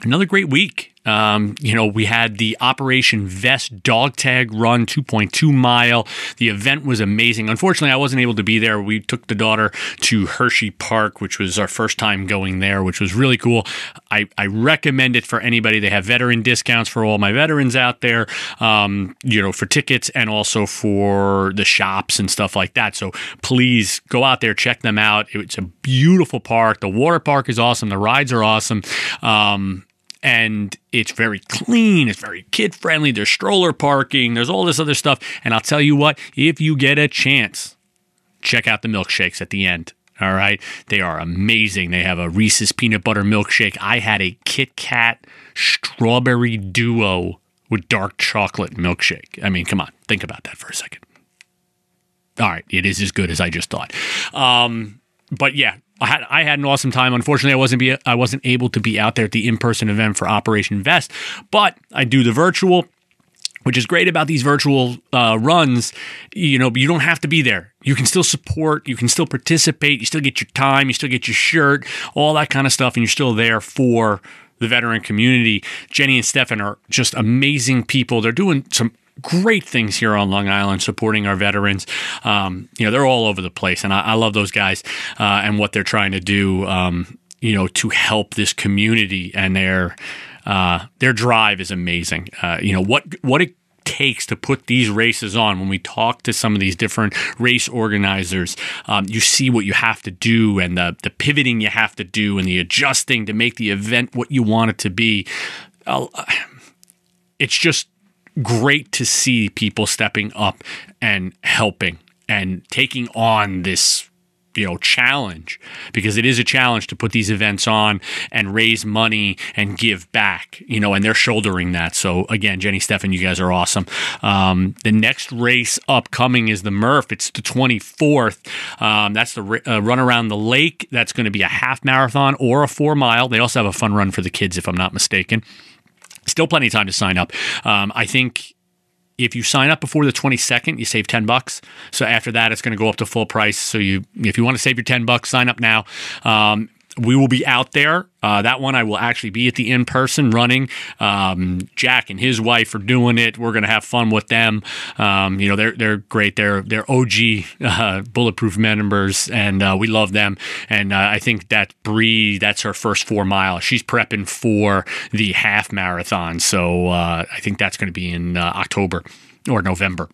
another great week. Um, you know, we had the Operation Vest Dog Tag Run 2.2 mile. The event was amazing. Unfortunately, I wasn't able to be there. We took the daughter to Hershey Park, which was our first time going there, which was really cool. I, I recommend it for anybody. They have veteran discounts for all my veterans out there, um, you know, for tickets and also for the shops and stuff like that. So please go out there, check them out. It's a beautiful park. The water park is awesome. The rides are awesome. Um, and it's very clean. It's very kid friendly. There's stroller parking. There's all this other stuff. And I'll tell you what, if you get a chance, check out the milkshakes at the end. All right. They are amazing. They have a Reese's peanut butter milkshake. I had a Kit Kat strawberry duo with dark chocolate milkshake. I mean, come on, think about that for a second. All right. It is as good as I just thought. Um, but yeah, I had I had an awesome time. Unfortunately, I wasn't be I wasn't able to be out there at the in person event for Operation Vest, but I do the virtual. Which is great about these virtual uh, runs, you know. You don't have to be there. You can still support. You can still participate. You still get your time. You still get your shirt, all that kind of stuff, and you're still there for the veteran community. Jenny and Stefan are just amazing people. They're doing some great things here on Long Island supporting our veterans. Um, you know, they're all over the place, and I, I love those guys uh, and what they're trying to do. Um, you know, to help this community and their uh, their drive is amazing. Uh, you know what what it takes to put these races on. When we talk to some of these different race organizers, um, you see what you have to do and the the pivoting you have to do and the adjusting to make the event what you want it to be. it's just great to see people stepping up and helping and taking on this you know challenge because it is a challenge to put these events on and raise money and give back you know and they're shouldering that. So again jenny stefan you guys are awesome. Um, the next race upcoming is the murph. It's the 24th um, that's the uh, run around the lake. That's going to be a half marathon or a four mile. They also have a fun run for the kids if i'm not mistaken Still plenty of time to sign up. Um, I think if you sign up before the 22nd, you save 10 bucks. So after that, it's going to go up to full price. So you, if you want to save your 10 bucks, sign up now. Um, we will be out there. Uh, that one I will actually be at the in person running. Um, Jack and his wife are doing it. We're going to have fun with them. Um, you know, they're they're great. They're they're OG uh, bulletproof members, and uh, we love them. And uh, I think that Bree, that's her first four mile. She's prepping for the half marathon, so uh, I think that's going to be in uh, October or November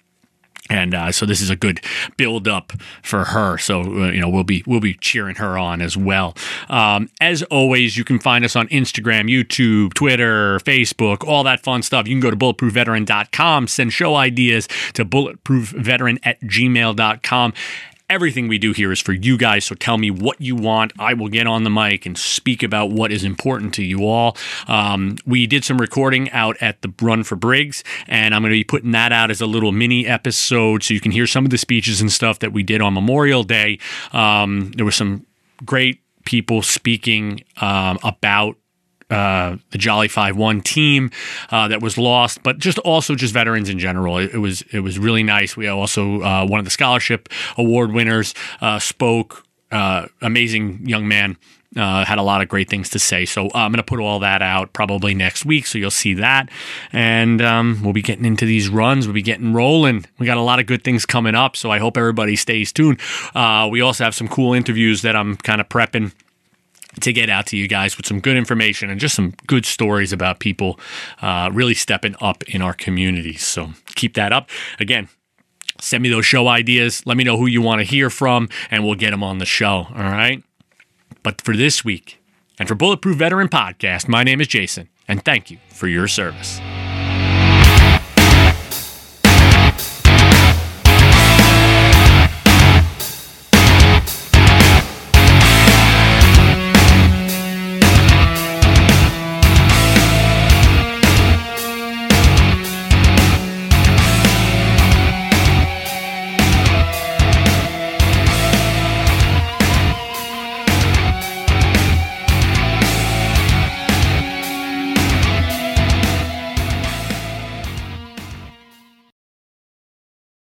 and uh, so this is a good build up for her. So uh, you know we'll be we'll be cheering her on as well. Um, as always, you can find us on Instagram, YouTube, Twitter, Facebook, all that fun stuff. You can go to bulletproofveteran.com, send show ideas to bulletproofveteran at gmail.com. Everything we do here is for you guys. So tell me what you want. I will get on the mic and speak about what is important to you all. Um, we did some recording out at the Run for Briggs, and I'm going to be putting that out as a little mini episode so you can hear some of the speeches and stuff that we did on Memorial Day. Um, there were some great people speaking um, about uh, the Jolly Five One team uh, that was lost, but just also just veterans in general. It, it was it was really nice. We also uh, one of the scholarship award winners uh, spoke. Uh, amazing young man. Uh, had a lot of great things to say. So I'm going to put all that out probably next week. So you'll see that. And um, we'll be getting into these runs. We'll be getting rolling. We got a lot of good things coming up. So I hope everybody stays tuned. we also have some cool interviews that I'm kind of prepping to get out to you guys with some good information and just some good stories about people uh, really stepping up in our communities. So keep that up. Again, send me those show ideas. Let me know who you want to hear from, and we'll get them on the show. All right. But for this week, and for Bulletproof Veteran Podcast, my name is Jason. And thank you for your service.